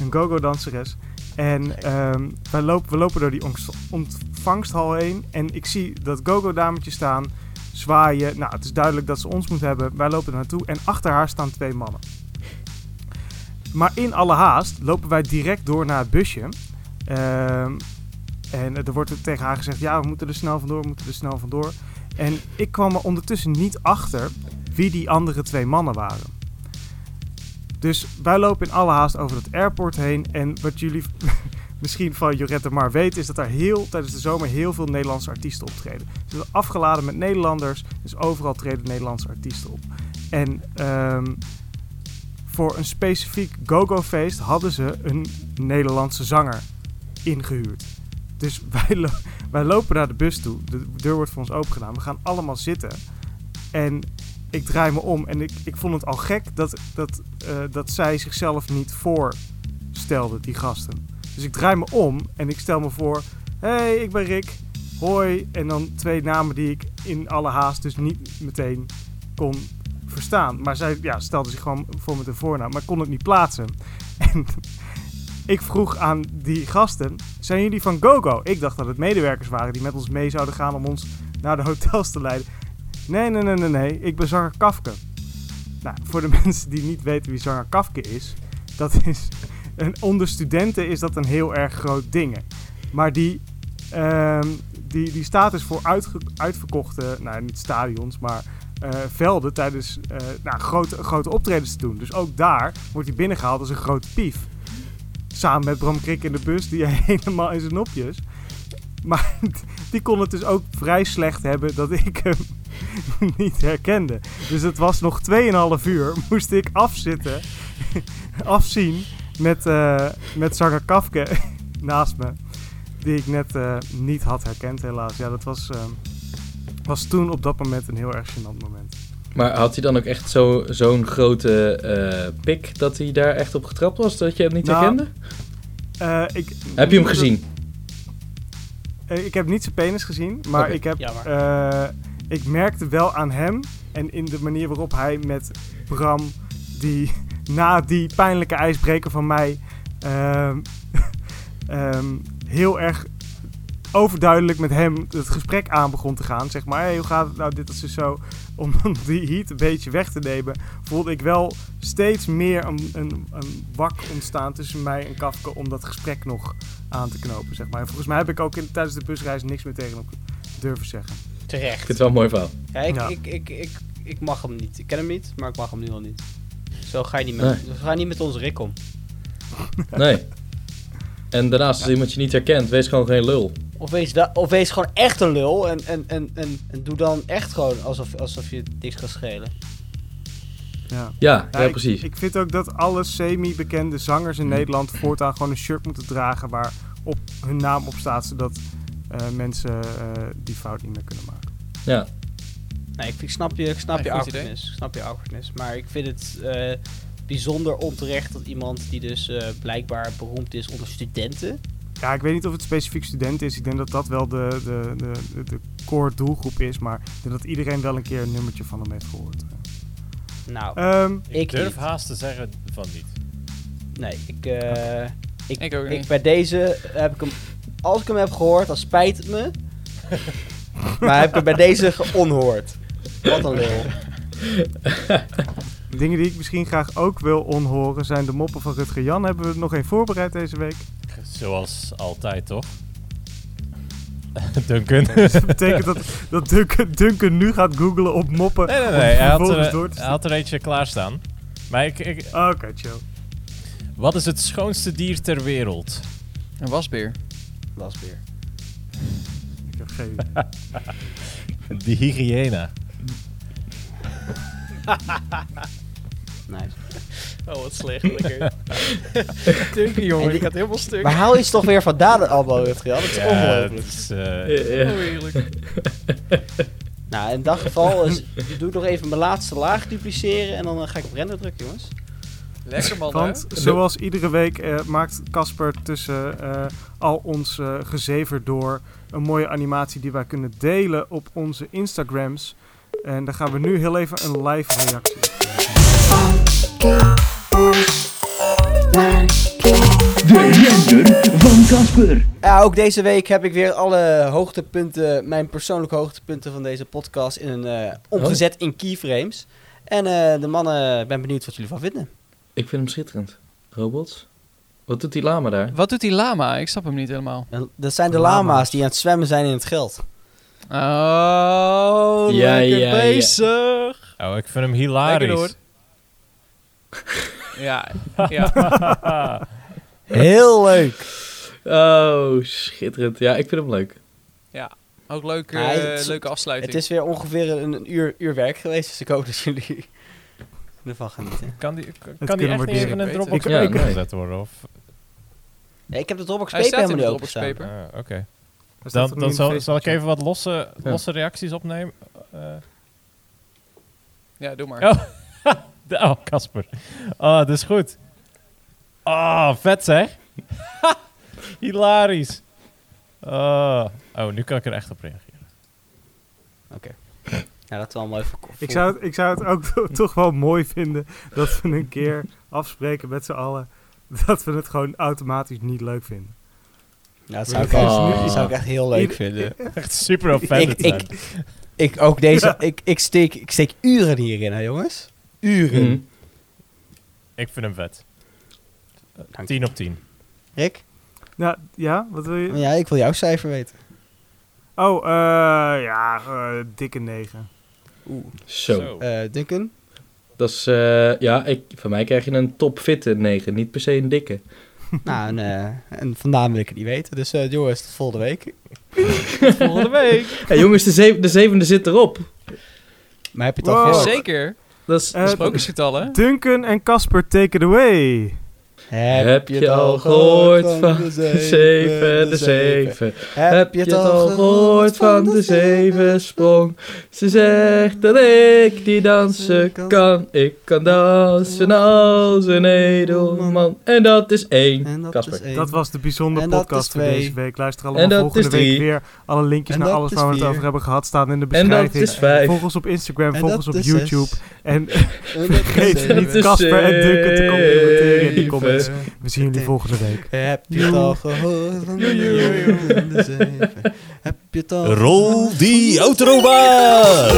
Speaker 2: een go-go danseres. En ehm, wij lopen, we lopen door die ontvangst- ontvangsthal heen. En ik zie dat go-go dametje staan, zwaaien. Nou, het is duidelijk dat ze ons moet hebben. Wij lopen er naartoe en achter haar staan twee mannen. Maar in alle haast lopen wij direct door naar het busje. Ehm, en er wordt tegen haar gezegd, ja, we moeten er snel vandoor, we moeten er snel vandoor. En ik kwam er ondertussen niet achter wie die andere twee mannen waren. Dus wij lopen in alle haast over het airport heen. En wat jullie misschien van Jorette maar weten, is dat er heel, tijdens de zomer heel veel Nederlandse artiesten optreden. Ze zijn afgeladen met Nederlanders, dus overal treden Nederlandse artiesten op. En ehm, voor een specifiek go-go-feest hadden ze een Nederlandse zanger ingehuurd. Dus wij, wij lopen naar de bus toe. De deur wordt voor ons open gedaan. We gaan allemaal zitten. En ik draai me om en ik, ik vond het al gek dat, dat, eh, dat zij zichzelf niet voorstelden, die gasten. Dus ik draai me om en ik stel me voor: hey, ik ben Rick. Hoi. En dan twee namen die ik in alle haast dus niet meteen kon verstaan. Maar zij ja, stelde zich gewoon voor met een voornaam, maar kon het niet plaatsen. En ik vroeg aan die gasten: zijn jullie van GoGo? Ik dacht dat het medewerkers waren die met ons mee zouden gaan om ons naar de hotels te leiden. Nee, nee, nee, nee, nee. Ik ben zanger Kafke. Nou, voor de mensen die niet weten wie zanger Kafke is, dat is. Een, onder studenten is dat een heel erg groot ding. Maar die, ehm, die, die staat dus voor uitge- uitverkochte, nou niet stadions, maar eh, velden tijdens eh, nou, grote, grote optredens te doen. Dus ook daar wordt hij binnengehaald als een grote pief. Samen met Bram Krik in de bus, die helemaal in zijn nopjes. Maar die kon het dus ook vrij slecht hebben dat ik hem niet herkende. Dus het was nog 2,5 uur. Moest ik afzitten, afzien met, eh met zanger Kafke naast me. Die ik net eh, niet had herkend, helaas. Ja, dat was, eh, was toen op dat moment een heel erg gênant moment.
Speaker 3: Maar had hij dan ook echt zo- zo'n grote eh, pik dat hij daar echt op getrapt was, dat je hem niet
Speaker 2: Nou,
Speaker 3: herkende?
Speaker 2: Eh, ik,
Speaker 3: Heb je hem gezien?
Speaker 2: Eh, ik heb niet zijn penis gezien, maar ik, heb, eh, ik merkte wel aan hem en in de manier waarop hij met Bram, die na die pijnlijke ijsbreker van mij, ehm, ehm, heel erg overduidelijk met hem het gesprek aan begon te gaan. Zeg maar, hey, hoe gaat het nou, dit is dus zo. Om die heat een beetje weg te nemen, voelde ik wel steeds meer een, een, een wak ontstaan tussen mij en Kafka om dat gesprek nog aan te knopen, zeg maar. En volgens mij heb ik ook in, tijdens de busreis niks meer tegen hem durven zeggen.
Speaker 3: Ik
Speaker 4: Terecht.
Speaker 3: vind het wel een mooi verhaal.
Speaker 4: Ja, ik,
Speaker 2: Ja.
Speaker 4: Ik, ik, ik, ik mag hem niet. Ik ken hem niet, maar ik mag hem nu al niet. Zo ga je niet met,
Speaker 3: Nee.
Speaker 4: ga je niet met onze Rick om.
Speaker 3: Nee. En daarnaast, als iemand je niet herkent, wees gewoon geen lul.
Speaker 4: Of wees, of wees gewoon echt een lul en, en, en, en, en doe dan echt gewoon alsof, alsof je niks gaat schelen.
Speaker 2: Ja.
Speaker 3: Ja, ja,
Speaker 2: ik-
Speaker 3: precies.
Speaker 2: Ik, vind ook dat alle semi-bekende zangers in Nederland voortaan gewoon een shirt moeten dragen waar op hun naam op staat, zodat eh, mensen eh, die fout niet meer kunnen maken.
Speaker 3: Ja.
Speaker 4: Nee, ik, ik snap je, ik snap
Speaker 7: Nee,
Speaker 4: je awkwardness. Ik snap je awkwardness. Maar ik vind het eh, bijzonder onterecht dat iemand die dus eh, blijkbaar beroemd is onder studenten.
Speaker 2: Ja, ik weet niet of het specifiek student is. Ik denk dat dat wel de, de, de, de, core doelgroep is, maar ik denk dat iedereen wel een keer een nummertje van hem heeft gehoord.
Speaker 4: Nou,
Speaker 2: Ehm,
Speaker 1: Ik,
Speaker 4: Ik
Speaker 1: durf
Speaker 4: niet.
Speaker 1: haast te zeggen van niet.
Speaker 4: nee, ik, eh, ik,
Speaker 7: Ik ook
Speaker 4: ik,
Speaker 7: niet.
Speaker 4: bij deze heb ik hem, als ik hem heb gehoord, dan spijt het me. maar heb ik hem bij deze geonhoord. Wat een lul.
Speaker 2: dingen die ik misschien graag ook wil onhoren zijn de moppen van Rutger Jan. Hebben we er nog één voorbereid deze week?
Speaker 1: Zoals altijd, toch? Duncan.
Speaker 2: Dat betekent dat, dat Duncan, Duncan nu gaat googlen op moppen.
Speaker 1: Nee, nee,
Speaker 2: om
Speaker 1: nee. Hij had, er,
Speaker 2: door te
Speaker 1: hij had er eentje klaarstaan. Maar ik, ik,
Speaker 2: Oké, chill.
Speaker 1: wat is het schoonste dier ter wereld?
Speaker 5: Een wasbeer.
Speaker 4: Wasbeer.
Speaker 2: heb geen idee.
Speaker 1: Die hygiëne.
Speaker 4: Nice.
Speaker 7: Oh, wat slecht. Lekker. Duncan, jongen. Ik had helemaal stuk.
Speaker 4: Maar haal je toch weer van daar allemaal weer gehad? Dat is
Speaker 1: Ja,
Speaker 4: ongelooflijk.
Speaker 1: het is,
Speaker 3: Ja, ja.
Speaker 7: Heerlijk.
Speaker 4: Nou, in dat geval is, doe ik nog even mijn laatste laag dupliceren en dan eh, ga ik op render drukken, jongens.
Speaker 7: Lekker, man.
Speaker 2: Want
Speaker 7: hè?
Speaker 2: zoals iedere week eh, maakt Casper tussen eh, al ons eh, gezever door een mooie animatie die wij kunnen delen op onze Instagrams. En daar gaan we nu heel even een live reactie.
Speaker 8: De render van Casper.
Speaker 4: Ja, ook deze week heb ik weer alle hoogtepunten, mijn persoonlijke hoogtepunten van deze podcast in een, eh, omgezet in keyframes. En eh, de mannen, ik ben benieuwd wat jullie van vinden.
Speaker 3: Ik vind hem schitterend. Robots? Wat doet die lama daar?
Speaker 7: Wat doet die lama? Ik snap hem niet helemaal.
Speaker 4: Dat zijn de
Speaker 2: Lama's.
Speaker 4: lama's die aan het zwemmen zijn in het geld.
Speaker 7: Oh,
Speaker 3: Ja,
Speaker 7: lekker
Speaker 3: ja, ja.
Speaker 7: bezig.
Speaker 1: oh, ik vind hem hilarisch.
Speaker 7: Ja, ja.
Speaker 4: Heel leuk.
Speaker 3: Oh, schitterend. Ja, ik vind hem leuk.
Speaker 7: Ook leuk,
Speaker 4: Ja,
Speaker 7: eh,
Speaker 4: het is-
Speaker 7: leuke afsluiting.
Speaker 4: Het is weer ongeveer een, een uur, uur werk geweest, dus ik hoop dat jullie ervan genieten.
Speaker 1: Kan die, kan die echt niet even een
Speaker 7: Ik-
Speaker 1: Dropbox
Speaker 3: ik- ja, nee.
Speaker 1: worden? Of,
Speaker 4: Ja, ik heb de Dropbox
Speaker 7: Hij
Speaker 4: paper
Speaker 7: staat in
Speaker 4: helemaal niet
Speaker 7: Dropbox
Speaker 4: openstaan.
Speaker 7: paper.
Speaker 1: Ah, Oké. Dan, dan zal, ik even wat losse, losse reacties opnemen. Eh,
Speaker 7: Ja, doe maar.
Speaker 1: Oh. oh, Casper. Oh, dat is goed. Oh, vet zeg. Hilarisch. Oh. oh, nu kan ik er echt op reageren.
Speaker 4: Ja, dat is wel mooi voor
Speaker 2: Ik zou, het, ik zou het ook to- toch wel mooi vinden dat we een keer afspreken met z'n allen dat we het gewoon automatisch niet leuk vinden.
Speaker 4: Ja, dat zou ik,
Speaker 3: Oh.
Speaker 4: echt, dat zou ik echt heel leuk vinden.
Speaker 1: Echt super offended
Speaker 4: Ik-
Speaker 1: zijn.
Speaker 4: Ik ook deze,
Speaker 2: Ja.
Speaker 4: ik, ik, steek, ik steek uren hierin, hè jongens? Uren.
Speaker 3: Mhm.
Speaker 1: Ik vind hem vet.
Speaker 4: Dank
Speaker 1: 10 op 10.
Speaker 4: Rick?
Speaker 2: Nou, ja, wat wil je?
Speaker 4: Ja, ik wil jouw cijfer weten.
Speaker 2: Oh, eh, ja, eh, dikke 9.
Speaker 4: Oeh.
Speaker 3: Zo.
Speaker 4: Eh Duncan?
Speaker 3: Dat is, eh, ja, ik, van mij krijg je een topfitte 9. Niet per se een dikke.
Speaker 4: nou, en, eh, en vandaan wil ik het niet weten. Dus eh, jongens, tot volgende week.
Speaker 7: Volgende week.
Speaker 3: Ja, jongens, de, zeven, de zevende zit erop.
Speaker 4: Maar heb je het al
Speaker 2: Wow.
Speaker 4: gehoord?
Speaker 7: Zeker.
Speaker 3: Dat is,
Speaker 2: Eh,
Speaker 7: Sprookjesgetallen.
Speaker 2: Duncan en Casper, take it away.
Speaker 3: Heb je het al gehoord van de zeven, de zeven? Heb je het al gehoord van de zeven sprong? Ze zegt dat ik die dansen kan. Ik kan dansen als een edelman. En dat is één.
Speaker 4: En dat
Speaker 3: Kasper.
Speaker 4: is één.
Speaker 2: Dat was de bijzondere podcast voor deze week. Luister allemaal volgende week weer. Alle linkjes naar alles waar we het over hebben gehad staan in de
Speaker 3: En dat
Speaker 2: beschrijving.
Speaker 3: is vijf.
Speaker 2: Volg ons op Instagram, volg ons op YouTube. En vergeet niet Casper en Duncan te complimenteren in de comments. We zien jullie volgende week.
Speaker 4: Heb je het al gehoord? Van de? Heb je het al
Speaker 9: Rol die autobaan!